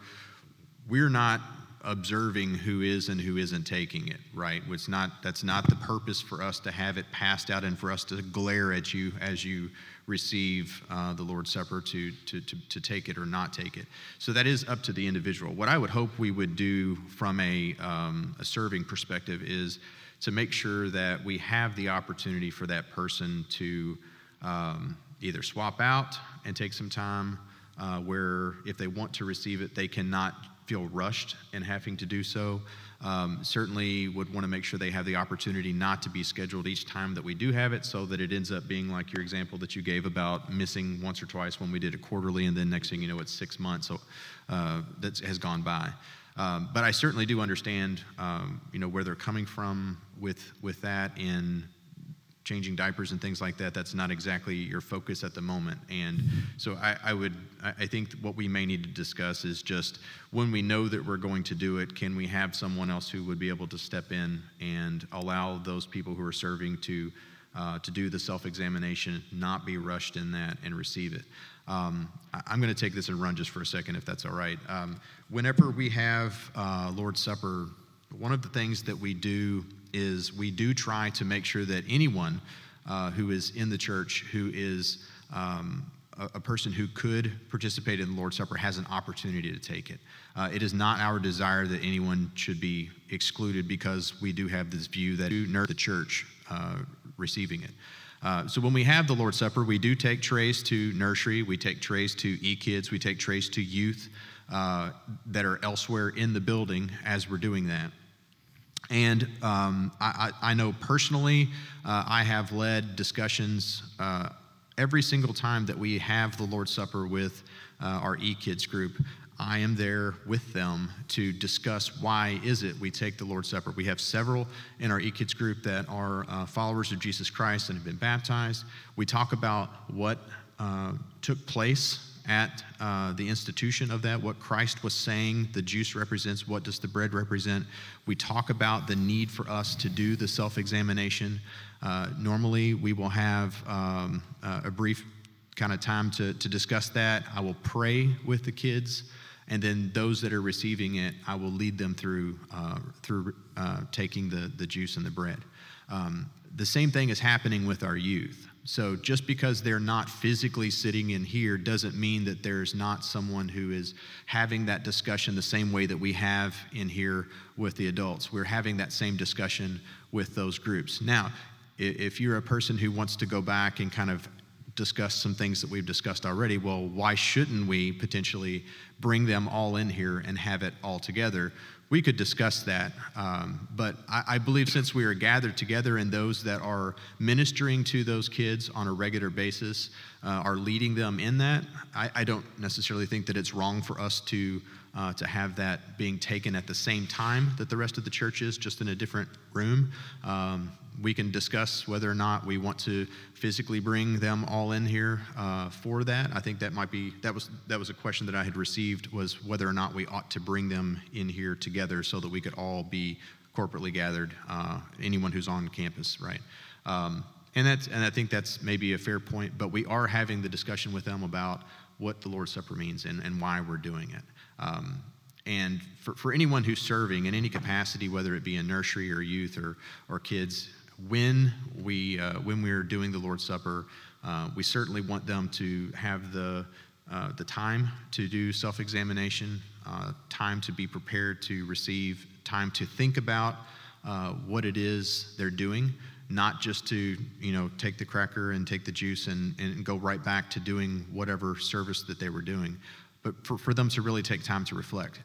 S2: We're not observing who is and who isn't taking it. Right? It's not that's not the purpose for us to have it passed out and for us to glare at you as you receive uh, the Lord's Supper to, to, to, to, take it or not take it. So that is up to the individual. What I would hope we would do from a, um, a serving perspective is to make sure that we have the opportunity for that person to um, either swap out and take some time uh, where if they want to receive it, they cannot feel rushed in having to do so. Um, certainly would want to make sure they have the opportunity not to be scheduled each time that we do have it so that it ends up being like your example that you gave about missing once or twice when we did it quarterly and then next thing you know it's six months so uh, that has gone by um, but i certainly do understand um, you know where they're coming from with with that in changing diapers and things like that, that's not exactly your focus at the moment. And so I, I, would, I think what we may need to discuss is just when we know that we're going to do it, can we have someone else who would be able to step in and allow those people who are serving to, uh, to do the self examination, not be rushed in that, and receive it? Um, I'm going to take this and run just for a second, if that's all right. Um, whenever we have uh, Lord's Supper, one of the things that we do is we do try to make sure that anyone uh, who is in the church who is um, a, a, person who could participate in the Lord's Supper has an opportunity to take it. Uh, it is not our desire that anyone should be excluded because we do have this view that the church uh, receiving it. Uh, so when we have the Lord's Supper, we do take trays to nursery, we take trays to e-kids, we take trays to youth uh, that are elsewhere in the building as we're doing that. And um, I, I, know personally, uh, I have led discussions uh, every single time that we have the Lord's Supper with uh, our e-kids group. I am there with them to discuss why is it we take the Lord's Supper. We have several in our e-kids group that are uh, followers of Jesus Christ and have been baptized. We talk about what uh, took place at uh, the institution of that, what Christ was saying the juice represents, what does the bread represent. We talk about the need for us to do the self examination. Uh, normally, we will have um, uh, a brief kind of time to, to discuss that. I will pray with the kids, and then those that are receiving it, I will lead them through, uh, through uh, taking the, the juice and the bread. Um, the same thing is happening with our youth. So just because they're not physically sitting in here doesn't mean that there's not someone who is having that discussion the same way that we have in here with the adults. We're having that same discussion with those groups. Now, if you're a person who wants to go back and kind of discuss some things that we've discussed already, well, why shouldn't we potentially bring them all in here and have it all together? We could discuss that. Um, but I, I, believe since we are gathered together and those that are ministering to those kids on a regular basis uh, are leading them in that, I, I, don't necessarily think that it's wrong for us to. Uh, to have that being taken at the same time that the rest of the church is, just in a different room. Um, we can discuss whether or not we want to physically bring them all in here uh, for that. I think that might be that was that was a question that I had received was whether or not we ought to bring them in here together so that we could all be corporately gathered. Uh, anyone who's on campus, right? Um, and that's and I think that's maybe a fair point. But we are having the discussion with them about what the Lord's Supper means and, and why we're doing it. Um, and for, for anyone who's serving in any capacity, whether it be in nursery or youth or, or kids, when we uh, when we're doing the Lord's Supper, uh, we certainly want them to have the uh, the time to do self-examination, uh, time to be prepared to receive, time to think about uh, what it is they're doing, not just to you know take the cracker and take the juice and, and go right back to doing whatever service that they were doing, but for, for them to really take time to reflect.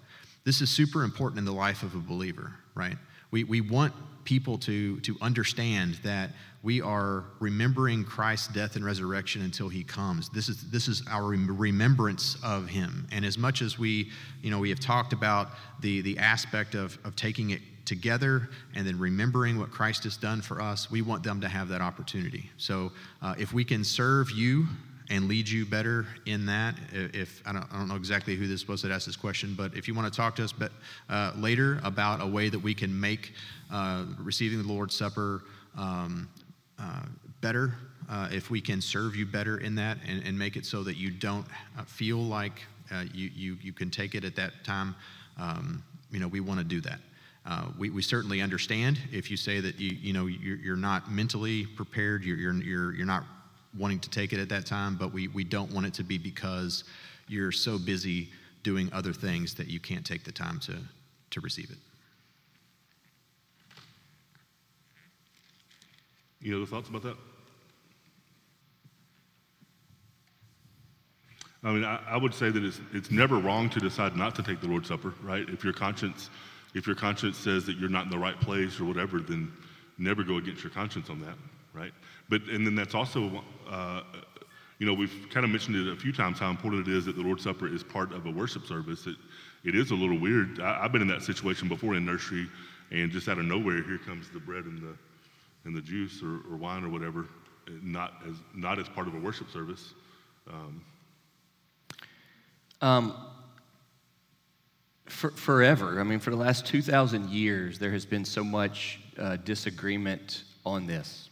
S2: This is super important in the life of a believer, right? We, we want people to, to understand that we are remembering Christ's death and resurrection until he comes. This is, this is our remembrance of him. And as much as we, you know, we have talked about the, the aspect of, of taking it together and then remembering what Christ has done for us, we want them to have that opportunity. So uh, if we can serve you and lead you better in that. If I don't, I don't know exactly who this was that asked this question, but if you want to talk to us but, uh, later about a way that we can make uh, receiving the Lord's Supper um, uh, better, uh, if we can serve you better in that and, and make it so that you don't uh, feel like uh, you, you, you can take it at that time, um, you know, we want to do that. Uh, we, we, certainly understand if you say that you, you know you're, you're not mentally prepared, you're, you're, you're, you're not wanting to take it at that time, but we, we don't want it to be because you're so busy doing other things that you can't take the time to, to receive it.
S1: Any other thoughts about that? I mean, I, I, would say that it's, it's never wrong to decide not to take the Lord's Supper, right? If your conscience, if your conscience says that you're not in the right place or whatever, then never go against your conscience on that, right? But and then that's also, uh, you know, we've kind of mentioned it a few times how important it is that the Lord's Supper is part of a worship service. It, it is a little weird. I, have been in that situation before in nursery, and just out of nowhere, here comes the bread and the and the juice or, or wine or whatever, not as not as part of a worship service. Um,
S3: um, for, forever, I mean, for the last 2,000 years, there has been so much uh, disagreement on this.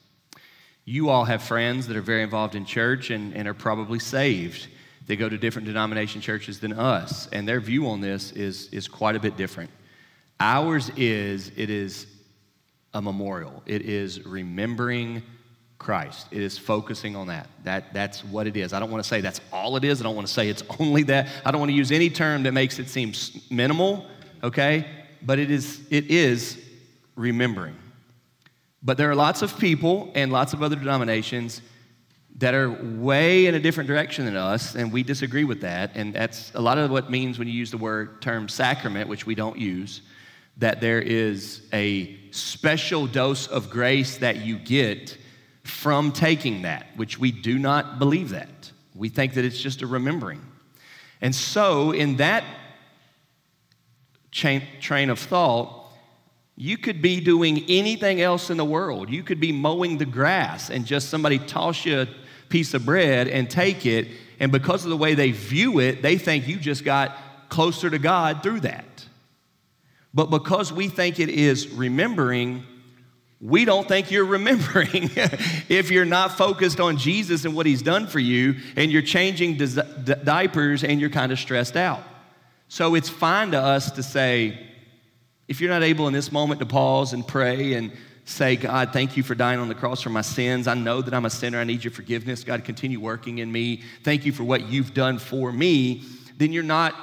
S3: You all have friends that are very involved in church and, and are probably saved. They go to different denomination churches than us, and their view on this is, is quite a bit different. Ours is, it is a memorial. It is remembering Christ. It is focusing on that. That that's what it is. I don't want to say that's all it is. I don't want to say it's only that. I don't want to use any term that makes it seem minimal, okay? But it is it is remembering. But there are lots of people and lots of other denominations that are way in a different direction than us, and we disagree with that. And that's a lot of what means when you use the word term sacrament, which we don't use, that there is a special dose of grace that you get from taking that, which we do not believe that. We think that it's just a remembering. And so, in that chain, train of thought, you could be doing anything else in the world. You could be mowing the grass and just somebody toss you a piece of bread and take it. And because of the way they view it, they think you just got closer to God through that. But because we think it is remembering, we don't think you're remembering if you're not focused on Jesus and what he's done for you and you're changing di- diapers and you're kind of stressed out. So it's fine to us to say, if you're not able in this moment to pause and pray and say, God, thank you for dying on the cross for my sins. I know that I'm a sinner. I need your forgiveness. God, continue working in me. Thank you for what you've done for me. Then you're not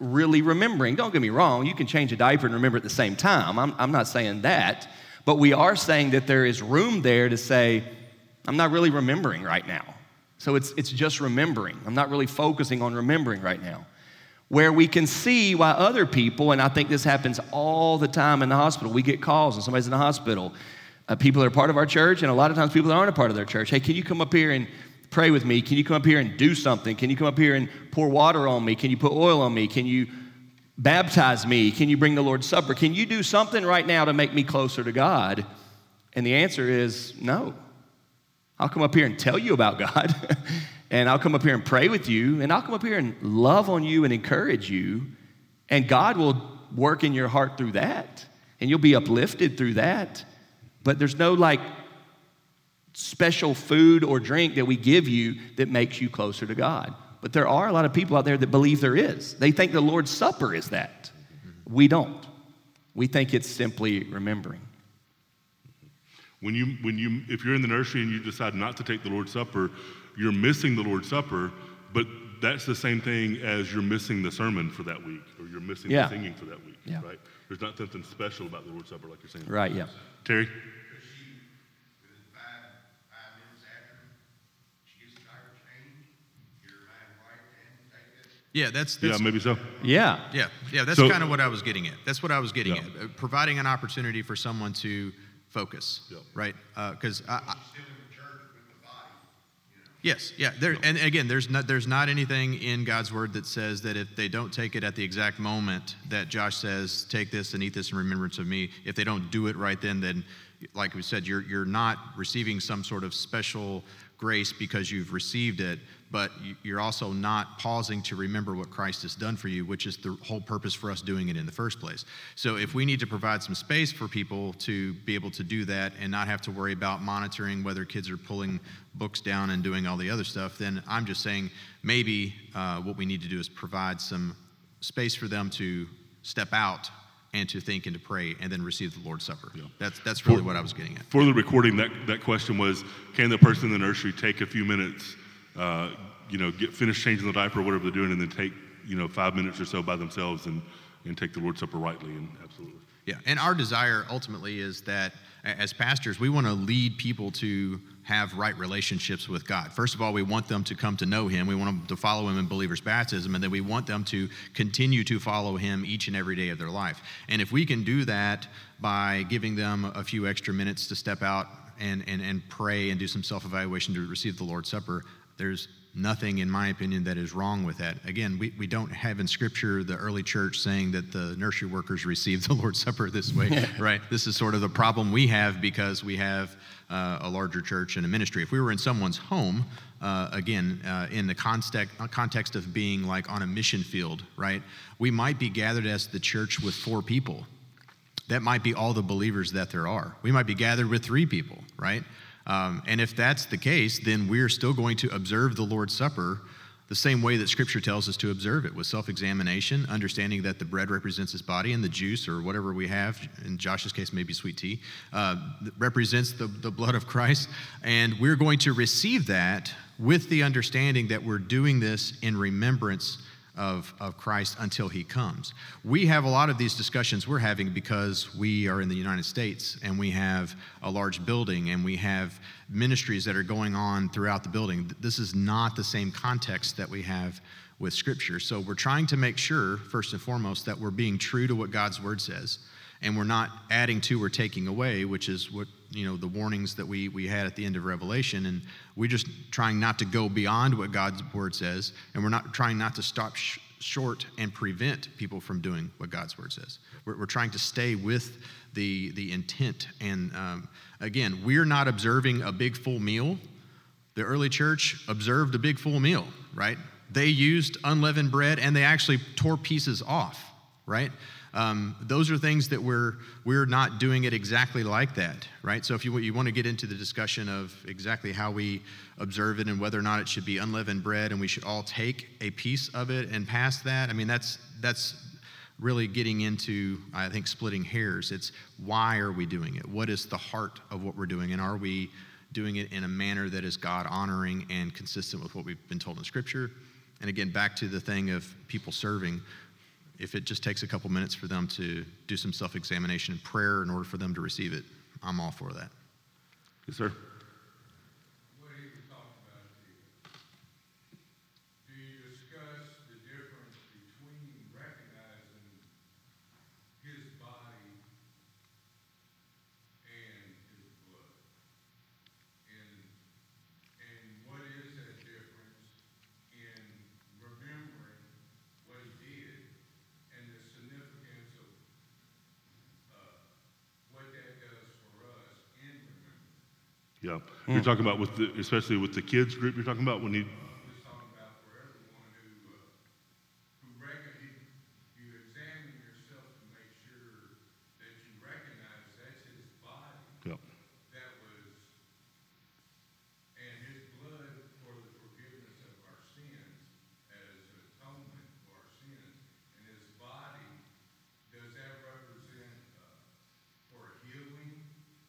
S3: really remembering. Don't get me wrong, you can change a diaper and remember at the same time. I'm, I'm not saying that. But we are saying that there is room there to say, I'm not really remembering right now. So it's, it's just remembering. I'm not really focusing on remembering right now. Where we can see why other people, and I think this happens all the time in the hospital, we get calls and somebody's in the hospital. Uh, people that are part of our church, and a lot of times people that aren't a part of their church. Hey, can you come up here and pray with me? Can you come up here and do something? Can you come up here and pour water on me? Can you put oil on me? Can you baptize me? Can you bring the Lord's Supper? Can you do something right now to make me closer to God? And the answer is no. I'll come up here and tell you about God, and I'll come up here and pray with you, and I'll come up here and love on you and encourage you, and God will work in your heart through that, and you'll be uplifted through that. But there's no like special food or drink that we give you that makes you closer to God. But there are a lot of people out there that believe there is. They think the Lord's Supper is that. Mm-hmm. We don't. We think it's simply remembering.
S1: When you, when you, if you're in the nursery and you decide not to take the Lord's Supper, you're missing the Lord's Supper, but that's the same thing as you're missing the sermon for that week or you're missing
S3: Yeah.
S1: the singing for that week,
S3: Yeah.
S1: right? There's not something special about the Lord's Supper like you're saying.
S3: Right, yeah.
S1: Terry?
S5: Because she, within five, five minutes after, she gets the diaper changed, get her man white and take it.
S2: Yeah, that's,
S1: Yeah, maybe so.
S3: Yeah.
S2: Yeah, yeah, that's
S1: So-
S2: kind of what I was getting at. That's what I was getting
S1: Yeah.
S2: at. Uh, Providing an opportunity for someone to focus,
S1: Yeah.
S2: right? Because I, I,
S5: Still in the church with the body, you know.
S2: Yes, yeah. There, and again, there's not there's not anything in God's word that says that if they don't take it at the exact moment that Josh says, take this and eat this in remembrance of me. If they don't do it right then, then, like we said, you're you're not receiving some sort of special grace because you've received it, but you- you're also not pausing to remember what Christ has done for you, which is the whole purpose for us doing it in the first place. So if we need to provide some space for people to be able to do that and not have to worry about monitoring whether kids are pulling books down and doing all the other stuff, then I'm just saying maybe uh, what we need to do is provide some space for them to step out and to think and to pray and then receive the Lord's Supper. That's, that's really what I was getting at.
S1: For the recording, that, that question was, can the person in the nursery take a few minutes, uh, you know, get finish changing the diaper or whatever they're doing, and then take, you know, five minutes or so by themselves and, and take the Lord's Supper rightly? And absolutely.
S2: Yeah, and our desire ultimately is that as pastors, we want to lead people to have right relationships with God. First of all, we want them to come to know Him. We want them to follow Him in believer's baptism, and then we want them to continue to follow Him each and every day of their life. And if we can do that by giving them a few extra minutes to step out and, and, and pray and do some self evaluation to receive the Lord's Supper, there's nothing, in my opinion, that is wrong with that. Again, we, we don't have in Scripture the early church saying that the nursery workers received the Lord's Supper this way, right? This is sort of the problem we have because we have uh, a larger church and a ministry. If we were in someone's home, uh, again, uh, in the context, context of being like on a mission field, right? We might be gathered as the church with four people that might be all the believers that there are. We might be gathered with three people, right? Um, and if that's the case, then we're still going to observe the Lord's Supper the same way that Scripture tells us to observe it with self examination, understanding that the bread represents his body and the juice, or whatever we have, in Josh's case, maybe sweet tea, uh, represents the, the blood of Christ. And we're going to receive that with the understanding that we're doing this in remembrance of, of Christ until he comes. We have a lot of these discussions we're having because we are in the United States and we have a large building and we have ministries that are going on throughout the building. This is not the same context that we have with Scripture. So we're trying to make sure, first and foremost, that we're being true to what God's Word says and we're not adding to or taking away, which is what you know the warnings that we we had at the end of Revelation, and we're just trying not to go beyond what God's word says, and we're not trying not to stop sh- short and prevent people from doing what God's word says. We're, we're trying to stay with the the intent, and um, again, we're not observing a big full meal. The early church observed a big full meal, right? They used unleavened bread and they actually tore pieces off, right? Um, those are things that we're we're not doing it exactly like that, right? So if you you want to get into the discussion of exactly how we observe it and whether or not it should be unleavened bread and we should all take a piece of it and pass that, I mean that's that's really getting into I think splitting hairs. It's why are we doing it? What is the heart of what we're doing, and are we doing it in a manner that is God honoring and consistent with what we've been told in Scripture? And again, back to the thing of people serving if it just takes a couple minutes for them to do some self examination and prayer in order for them to receive it, I'm all for that.
S1: Yes, sir.
S5: What he was talking about here. Do you discuss the difference between
S1: Yeah. You're hmm. talking about with the, especially with the kids group. You're talking about when you.
S5: Just talking about for everyone who, uh, who reckon, you, you examine yourself to make sure that you recognize that's his body
S1: Yeah.
S5: that was, and his blood for the forgiveness of our sins as atonement for our sins, and his body, does that represent, uh, for healing,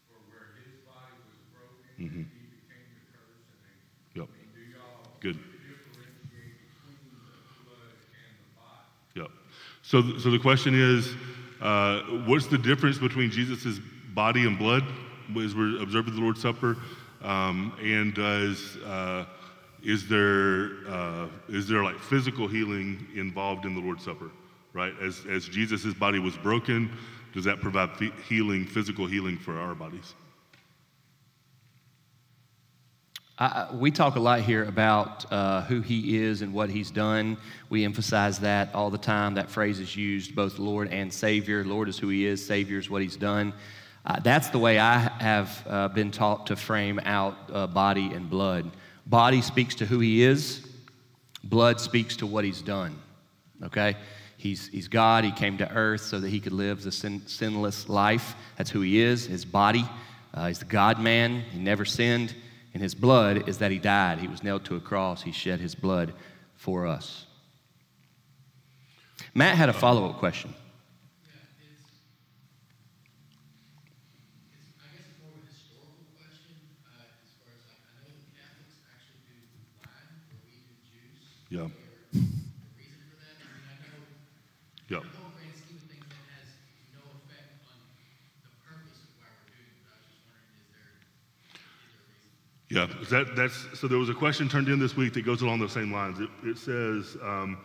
S5: for where his body was broken, and he became the curse, and then,
S1: Yep.
S5: I mean, do y'all
S1: Good.
S5: differentiate between the blood and the body?
S1: Yep. So, so the question is, uh, what's the difference between Jesus' body and blood as we're observing the Lord's Supper? Um, and does uh, is there uh, is there like physical healing involved in the Lord's Supper? Right, as as Jesus' body was broken, does that provide healing, physical healing for our bodies?
S3: I, we talk a lot here about uh, who he is and what he's done. We emphasize that all the time. That phrase is used both Lord and Savior. Lord is who he is, Savior is what he's done. Uh, that's the way I have uh, been taught to frame out uh, body and blood. Body speaks to who he is, blood speaks to what he's done. Okay? He's, he's God. He came to earth so that he could live the sin, sinless life. That's who he is, his body. Uh, he's the God man. He never sinned. And his blood is that he died. He was nailed to a cross. He shed his blood for us. Matt had a follow up question.
S6: It's, I guess it's more of a historical question, uh, as far as like, I know the Catholics actually do wine, where we do juice.
S1: Yeah.
S6: The reason for that, I mean, I know,
S1: Yeah.
S6: in the whole grand scheme of things, that has no effect on the purpose of why we're doing it, but I was just wondering, is there, is there a reason?
S1: Yeah, that, that's, so there was a question turned in this week that goes along those same lines. It, it says, um,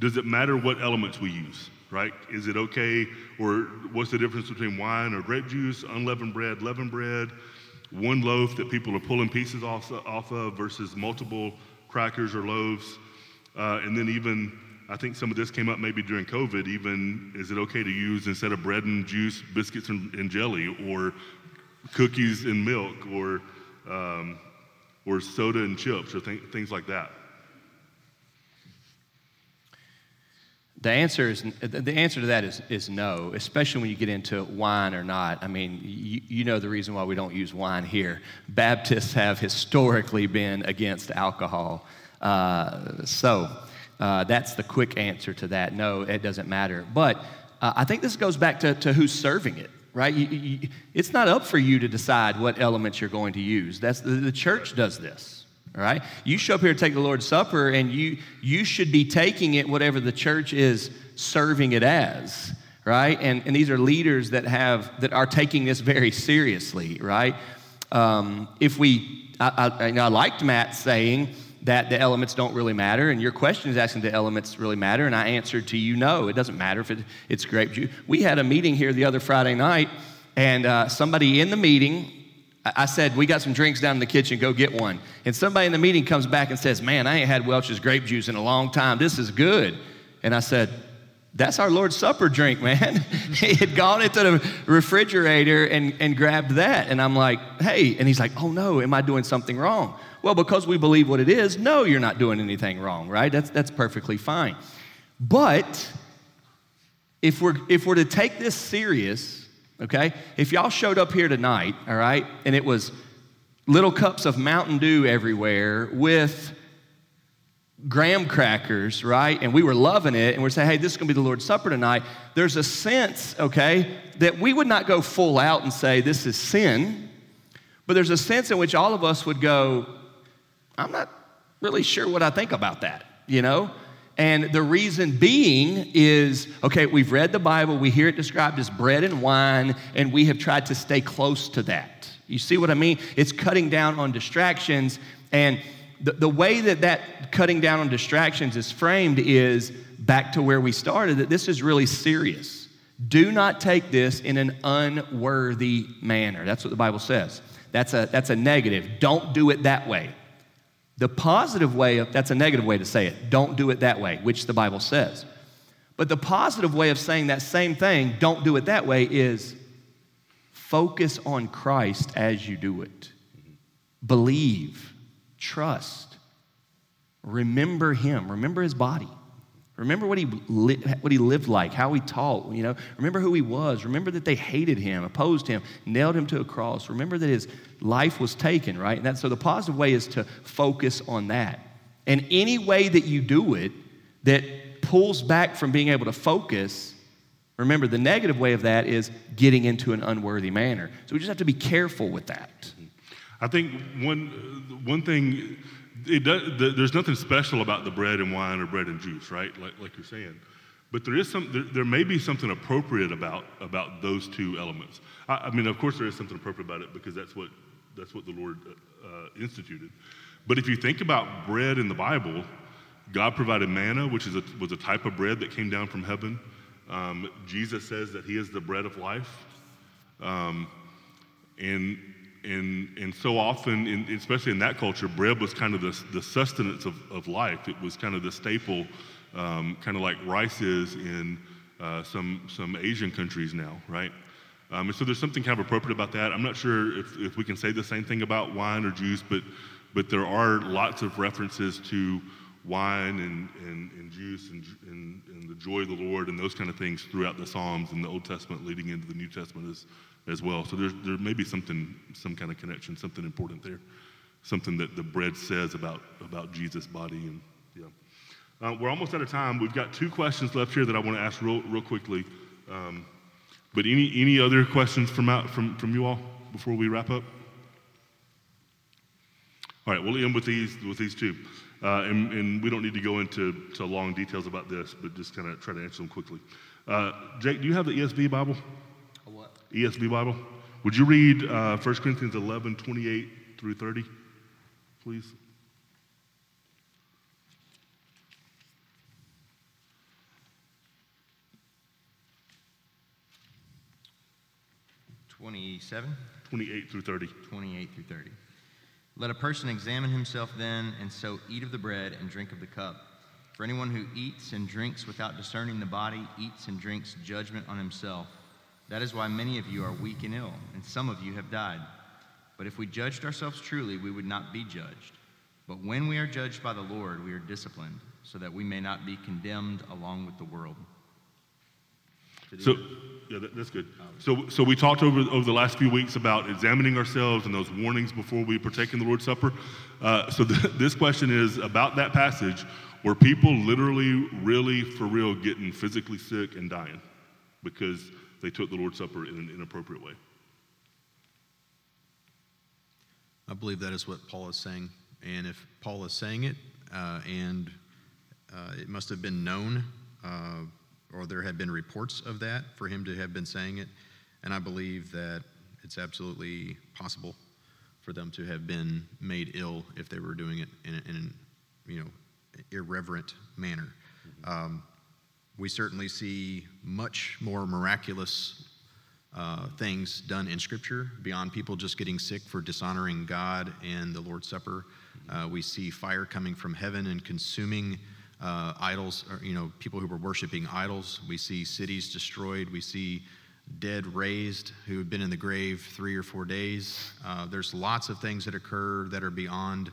S1: does it matter what elements we use, right? Is it okay, or what's the difference between wine or grape juice, unleavened bread, leavened bread, one loaf that people are pulling pieces off, off of versus multiple crackers or loaves? Uh, and then even, I think some of this came up maybe during COVID, even, is it okay to use instead of bread and juice, biscuits and, and jelly, or cookies and milk, or um, or soda and chips, or th- things like that.
S3: The answer is the answer to that is, is no, especially when you get into wine or not. I mean, you, you know the reason why we don't use wine here. Baptists have historically been against alcohol. Uh, so uh, that's the quick answer to that. No, it doesn't matter. But uh, I think this goes back to, to who's serving it, right? You, you, it's not up for you to decide what elements you're going to use. That's the, the church does this. All right? You show up here to take the Lord's Supper, and you, you should be taking it whatever the church is serving it as, right? And, and these are leaders that, have, that are taking this very seriously, right? Um, if we, I, I, I liked Matt saying that the elements don't really matter, and your question is asking, do elements really matter? And I answered to you, no, it doesn't matter if it, it's grape juice. We had a meeting here the other Friday night, and uh, somebody in the meeting, I said, We got some drinks down in the kitchen, go get one. And somebody in the meeting comes back and says, Man, I ain't had Welch's grape juice in a long time. This is good. And I said, That's our Lord's Supper drink, man. he had gone into the refrigerator and, and grabbed that. And I'm like, Hey. And he's like, Oh no, am I doing something wrong? Well, because we believe what it is, no, you're not doing anything wrong, right? That's, that's perfectly fine. But if we're, if we're to take this serious, okay, if y'all showed up here tonight, all right, and it was little cups of Mountain Dew everywhere with graham crackers, right, and we were loving it, and we're saying, hey, this is going to be the Lord's Supper tonight, there's a sense, okay, that we would not go full out and say this is sin, but there's a sense in which all of us would go, I'm not really sure what I think about that, you know? And the reason being is okay, we've read the Bible, we hear it described as bread and wine, and we have tried to stay close to that. You see what I mean? It's cutting down on distractions. And the, the way that that cutting down on distractions is framed is back to where we started that this is really serious. Do not take this in an unworthy manner. That's what the Bible says. That's a, that's a negative. Don't do it that way. The positive way of that's a negative way to say it. Don't do it that way, which the Bible says. But the positive way of saying that same thing, don't do it that way, is focus on Christ as you do it. believe, trust, remember him, remember his body. Remember what he, li- what he lived like, how he taught, you know. Remember who he was. Remember that they hated him, opposed him, nailed him to a cross. Remember that his life was taken, right? And that, so the positive way is to focus on that. And any way that you do it that pulls back from being able to focus, remember the negative way of that is getting into an unworthy manner. So we just have to be careful with that.
S1: I think one, one thing, does, there's nothing special about the bread and wine or bread and juice, right? Like, like you're saying. But there is some, there, there may be something appropriate about, about those two elements. I, I, mean, of course, there is something appropriate about it because that's what, that's what the Lord uh, instituted. But if you think about bread in the Bible, God provided manna, which is a, was a type of bread that came down from heaven. Um, Jesus says that He is the bread of life. Um, and, and, and so often, in, especially in that culture, bread was kind of the, the sustenance of, of life. It was kind of the staple, um, kind of like rice is in uh, some, some Asian countries now, right? Um, and so there's something kind of appropriate about that. I'm not sure if, if we can say the same thing about wine or juice, but, but there are lots of references to wine and, and, and juice and, and, and, the joy of the Lord and those kind of things throughout the Psalms and the Old Testament leading into the New Testament as, as well. So there's, there may be something, some kind of connection, something important there, something that the bread says about, about Jesus' body. And yeah. Uh, we're almost out of time. We've got two questions left here that I want to ask real, real quickly. Um, but any, any other questions from, out, from, from you all before we wrap up? All right, we'll end with these, with these two. Uh, and, and, we don't need to go into to long details about this, but just kind of try to answer them quickly. Uh, Jake, do you have the ESV Bible? ESV Bible. Would you read uh, 1 Corinthians 11, 28 through 30, please?
S4: Twenty-seven.
S1: Twenty-eight through thirty.
S4: Twenty-eight through thirty. Let a person examine himself then, and so eat of the bread and drink of the cup. For anyone who eats and drinks without discerning the body eats and drinks judgment on himself. That is why many of you are weak and ill, and some of you have died. But if we judged ourselves truly, we would not be judged. But when we are judged by the Lord, we are disciplined, so that we may not be condemned along with the world.
S1: So, yeah, that, that's good. So, so we talked over, over the last few weeks about examining ourselves and those warnings before we partake in the Lord's Supper. Uh, so th- this question is about that passage where people literally, really, for real, getting physically sick and dying because they took the Lord's Supper in an inappropriate way.
S2: I believe that is what Paul is saying. And if Paul is saying it, uh, and uh, it must have been known uh, or there had been reports of that for him to have been saying it. And I believe that it's absolutely possible for them to have been made ill if they were doing it in, in an you know irreverent manner. Mm-hmm. Um, we certainly see much more miraculous uh, things done in Scripture beyond people just getting sick for dishonoring God and the Lord's Supper. Uh, we see fire coming from heaven and consuming uh, idols, or, you know, people who were worshiping idols. We see cities destroyed. We see dead raised who had been in the grave three or four days. Uh, there's lots of things that occur that are beyond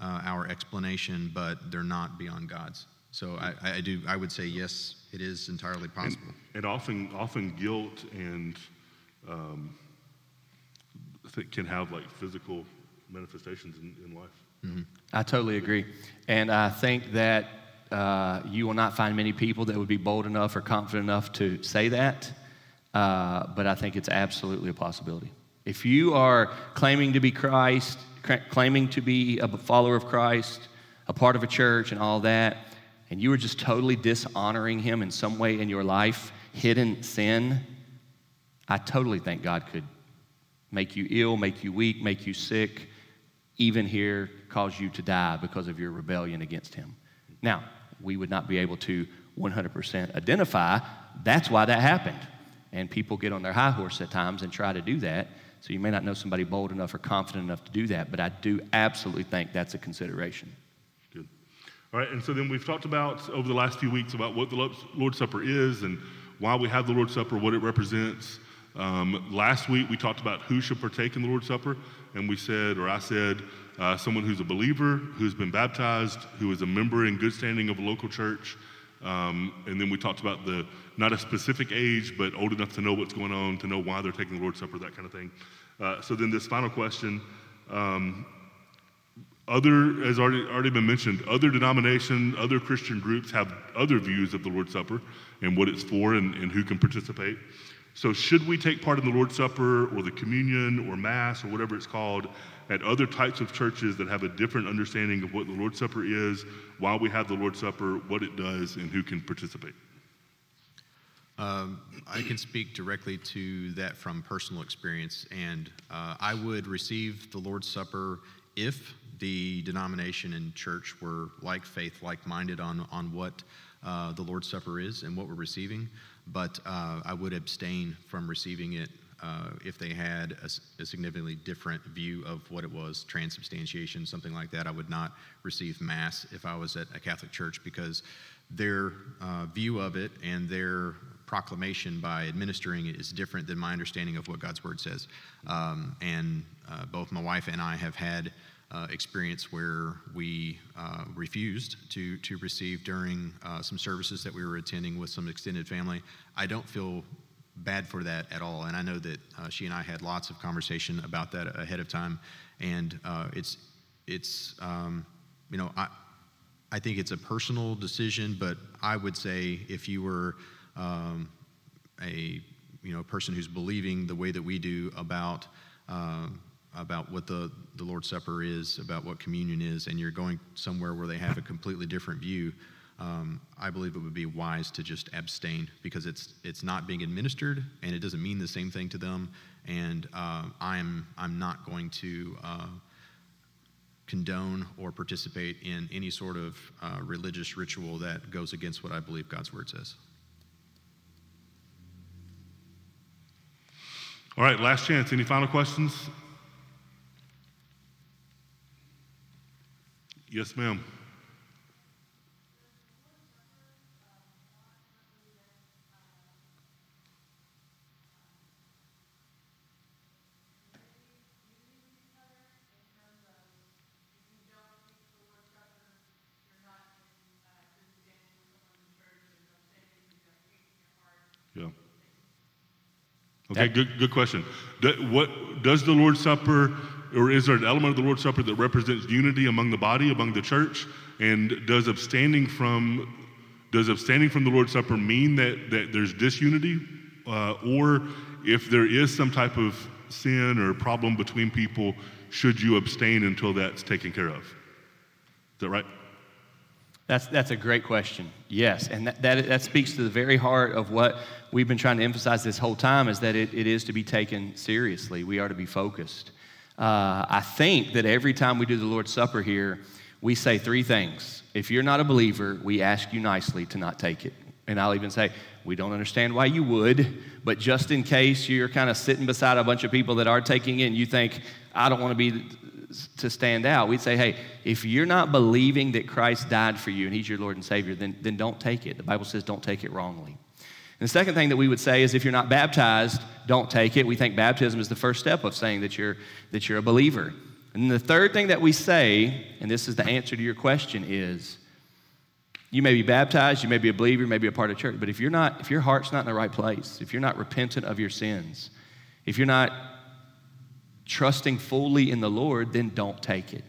S2: uh, our explanation, but they're not beyond God's. So I, I, do. I would say yes, it is entirely possible. And,
S1: and often, often guilt and um, can have like physical manifestations in, in life.
S3: Mm-hmm. I totally agree, and I think that uh, you will not find many people that would be bold enough or confident enough to say that, uh, but I think it's absolutely a possibility. If you are claiming to be Christ, claiming to be a follower of Christ, a part of a church, and all that, and you were just totally dishonoring Him in some way in your life, hidden sin, I totally think God could make you ill, make you weak, make you sick, even here cause you to die because of your rebellion against Him. Now, we would not be able to 100% identify that's why that happened. And people get on their high horse at times and try to do that. So you may not know somebody bold enough or confident enough to do that, but I do absolutely think that's a consideration.
S1: All right, and so then we've talked about over the last few weeks about what the Lord's Supper is and why we have the Lord's Supper, what it represents. Um, last week, we talked about who should partake in the Lord's Supper, and we said, or I said, uh, someone who's a believer, who's been baptized, who is a member in good standing of a local church. Um, and then we talked about the not a specific age, but old enough to know what's going on, to know why they're taking the Lord's Supper, that kind of thing. Uh, so then this final question. Um, other, as already, already been mentioned, other denominations, other Christian groups have other views of the Lord's Supper and what it's for and, and who can participate. So, should we take part in the Lord's Supper or the communion or Mass or whatever it's called at other types of churches that have a different understanding of what the Lord's Supper is, why we have the Lord's Supper, what it does, and who can participate?
S2: Um, I can speak directly to that from personal experience, and uh, I would receive the Lord's Supper if the denomination and church were like faith, like minded on, on what uh, the Lord's Supper is and what we're receiving. But uh, I would abstain from receiving it uh, if they had a, a, significantly different view of what it was, transubstantiation, something like that. I would not receive Mass if I was at a Catholic church because their uh, view of it and their proclamation by administering it is different than my understanding of what God's Word says. Um, and uh, both my wife and I have had uh, experience where we uh, refused to, to receive during uh, some services that we were attending with some extended family. I don't feel bad for that at all. And I know that uh, she and I had lots of conversation about that ahead of time. And uh, it's, it's um, you know, I, I think it's a personal decision, but I would say if you were um, a you know person who's believing the way that we do about um, about what the, the Lord's Supper is, about what communion is, and you're going somewhere where they have a completely different view, um, I believe it would be wise to just abstain because it's it's not being administered and it doesn't mean the same thing to them. And uh, I'm I'm not going to uh, condone or participate in any sort of uh, religious ritual that goes against what I believe God's word says.
S1: All right, last chance. Any final questions? Yes, ma'am. Yeah. Okay, good, good question. Do, what does the Lord's Supper, or is there an element of the Lord's Supper that represents unity among the body, among the church? And does abstaining from does abstaining from the Lord's Supper mean that that there's disunity, uh, or if there is some type of sin or problem between people, should you abstain until that's taken care of? Is that right?
S3: That's, that's a great question. Yes. And that, that, that speaks to the very heart of what we've been trying to emphasize this whole time is that it, it is to be taken seriously. We are to be focused. Uh, I think that every time we do the Lord's Supper here, we say three things. If you're not a believer, we ask you nicely to not take it. And I'll even say, we don't understand why you would, but just in case you're kind of sitting beside a bunch of people that are taking it and you think, I don't want to be to stand out, we'd say, hey, if you're not believing that Christ died for you and he's your Lord and Savior, then, then don't take it. The Bible says don't take it wrongly. The second thing that we would say is if you're not baptized, don't take it. We think baptism is the first step of saying that you're, that you're a believer. And the third thing that we say, and this is the answer to your question, is you may be baptized, you may be a believer, you may be a part of church, but if you're not, if your heart's not in the right place, if you're not repentant of your sins, if you're not trusting fully in the Lord, then don't take it.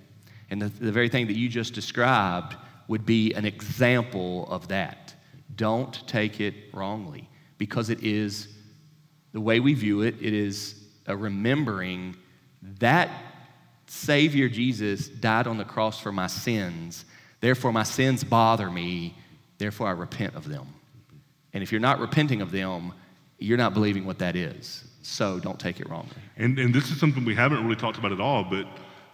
S3: And the, the very thing that you just described would be an example of that. Don't take it wrongly because it is the way we view it, it is a remembering that Savior Jesus died on the cross for my sins. Therefore, my sins bother me. Therefore, I repent of them. And if you're not repenting of them, you're not believing what that is. So don't take it wrongly.
S1: And, and this is something we haven't really talked about at all, but,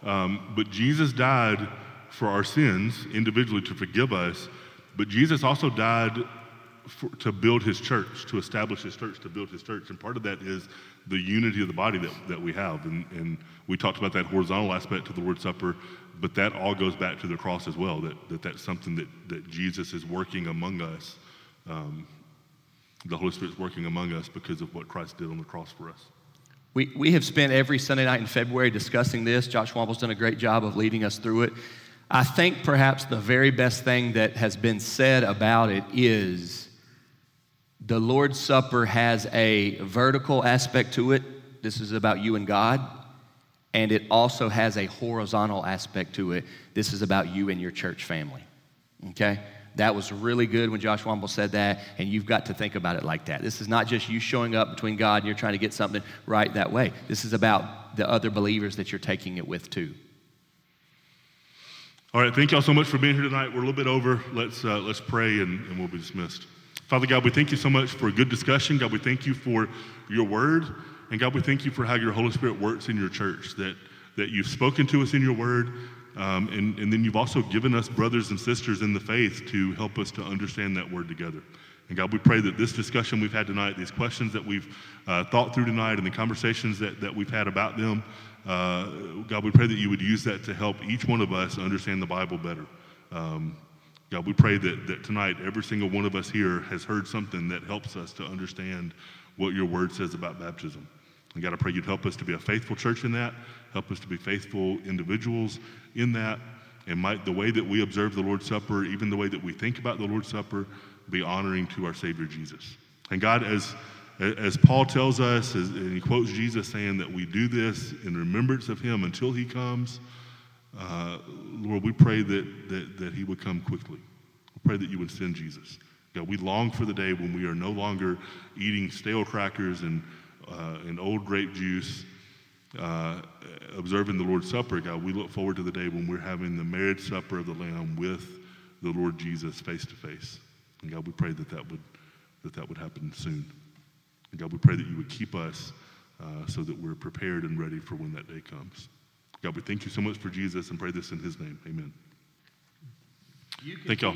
S1: um, but Jesus died for our sins individually to forgive us, but Jesus also died for, to build his church, to establish his church, to build his church. And part of that is the unity of the body that, that we have. And, and we talked about that horizontal aspect to the Lord's Supper, but that all goes back to the cross as well, that, that that's something that, that Jesus is working among us. Um, the Holy Spirit's working among us because of what Christ did on the cross for us.
S3: We, we have spent every Sunday night in February discussing this. Josh Womble's done a great job of leading us through it. I think perhaps the very best thing that has been said about it is the Lord's Supper has a vertical aspect to it. This is about you and God. And it also has a horizontal aspect to it. This is about you and your church family. Okay? That was really good when Josh Womble said that, and you've got to think about it like that. This is not just you showing up between God and you're trying to get something right that way. This is about the other believers that you're taking it with too.
S1: All right, thank y'all so much for being here tonight. We're a little bit over. Let's, uh, let's pray and, and we'll be dismissed. Father God, we thank you so much for a good discussion. God, we thank you for your word. And God, we thank you for how your Holy Spirit works in your church, that, that you've spoken to us in your word, um, and, and then you've also given us brothers and sisters in the faith to help us to understand that word together. And God, we pray that this discussion we've had tonight, these questions that we've uh, thought through tonight, and the conversations that, that we've had about them, uh, God, we pray that you would use that to help each one of us understand the Bible better. Um, God, we pray that, that tonight every single one of us here has heard something that helps us to understand what your word says about baptism. And God, I pray you'd help us to be a faithful church in that, help us to be faithful individuals in that, and might the way that we observe the Lord's Supper, even the way that we think about the Lord's Supper, be honoring to our Savior Jesus. And God, as as Paul tells us, and he quotes Jesus saying that we do this in remembrance of him until he comes, uh, Lord, we pray that, that, that he would come quickly. We pray that you would send Jesus. God, we long for the day when we are no longer eating stale crackers and, uh, and old grape juice, uh, observing the Lord's Supper. God, we look forward to the day when we're having the marriage supper of the Lamb with the Lord Jesus face to face. And God, we pray that that would, that, that would happen soon. And God, we pray that you would keep us uh, so that we're prepared and ready for when that day comes. God, we thank you so much for Jesus and pray this in his name. Amen. Thank y'all.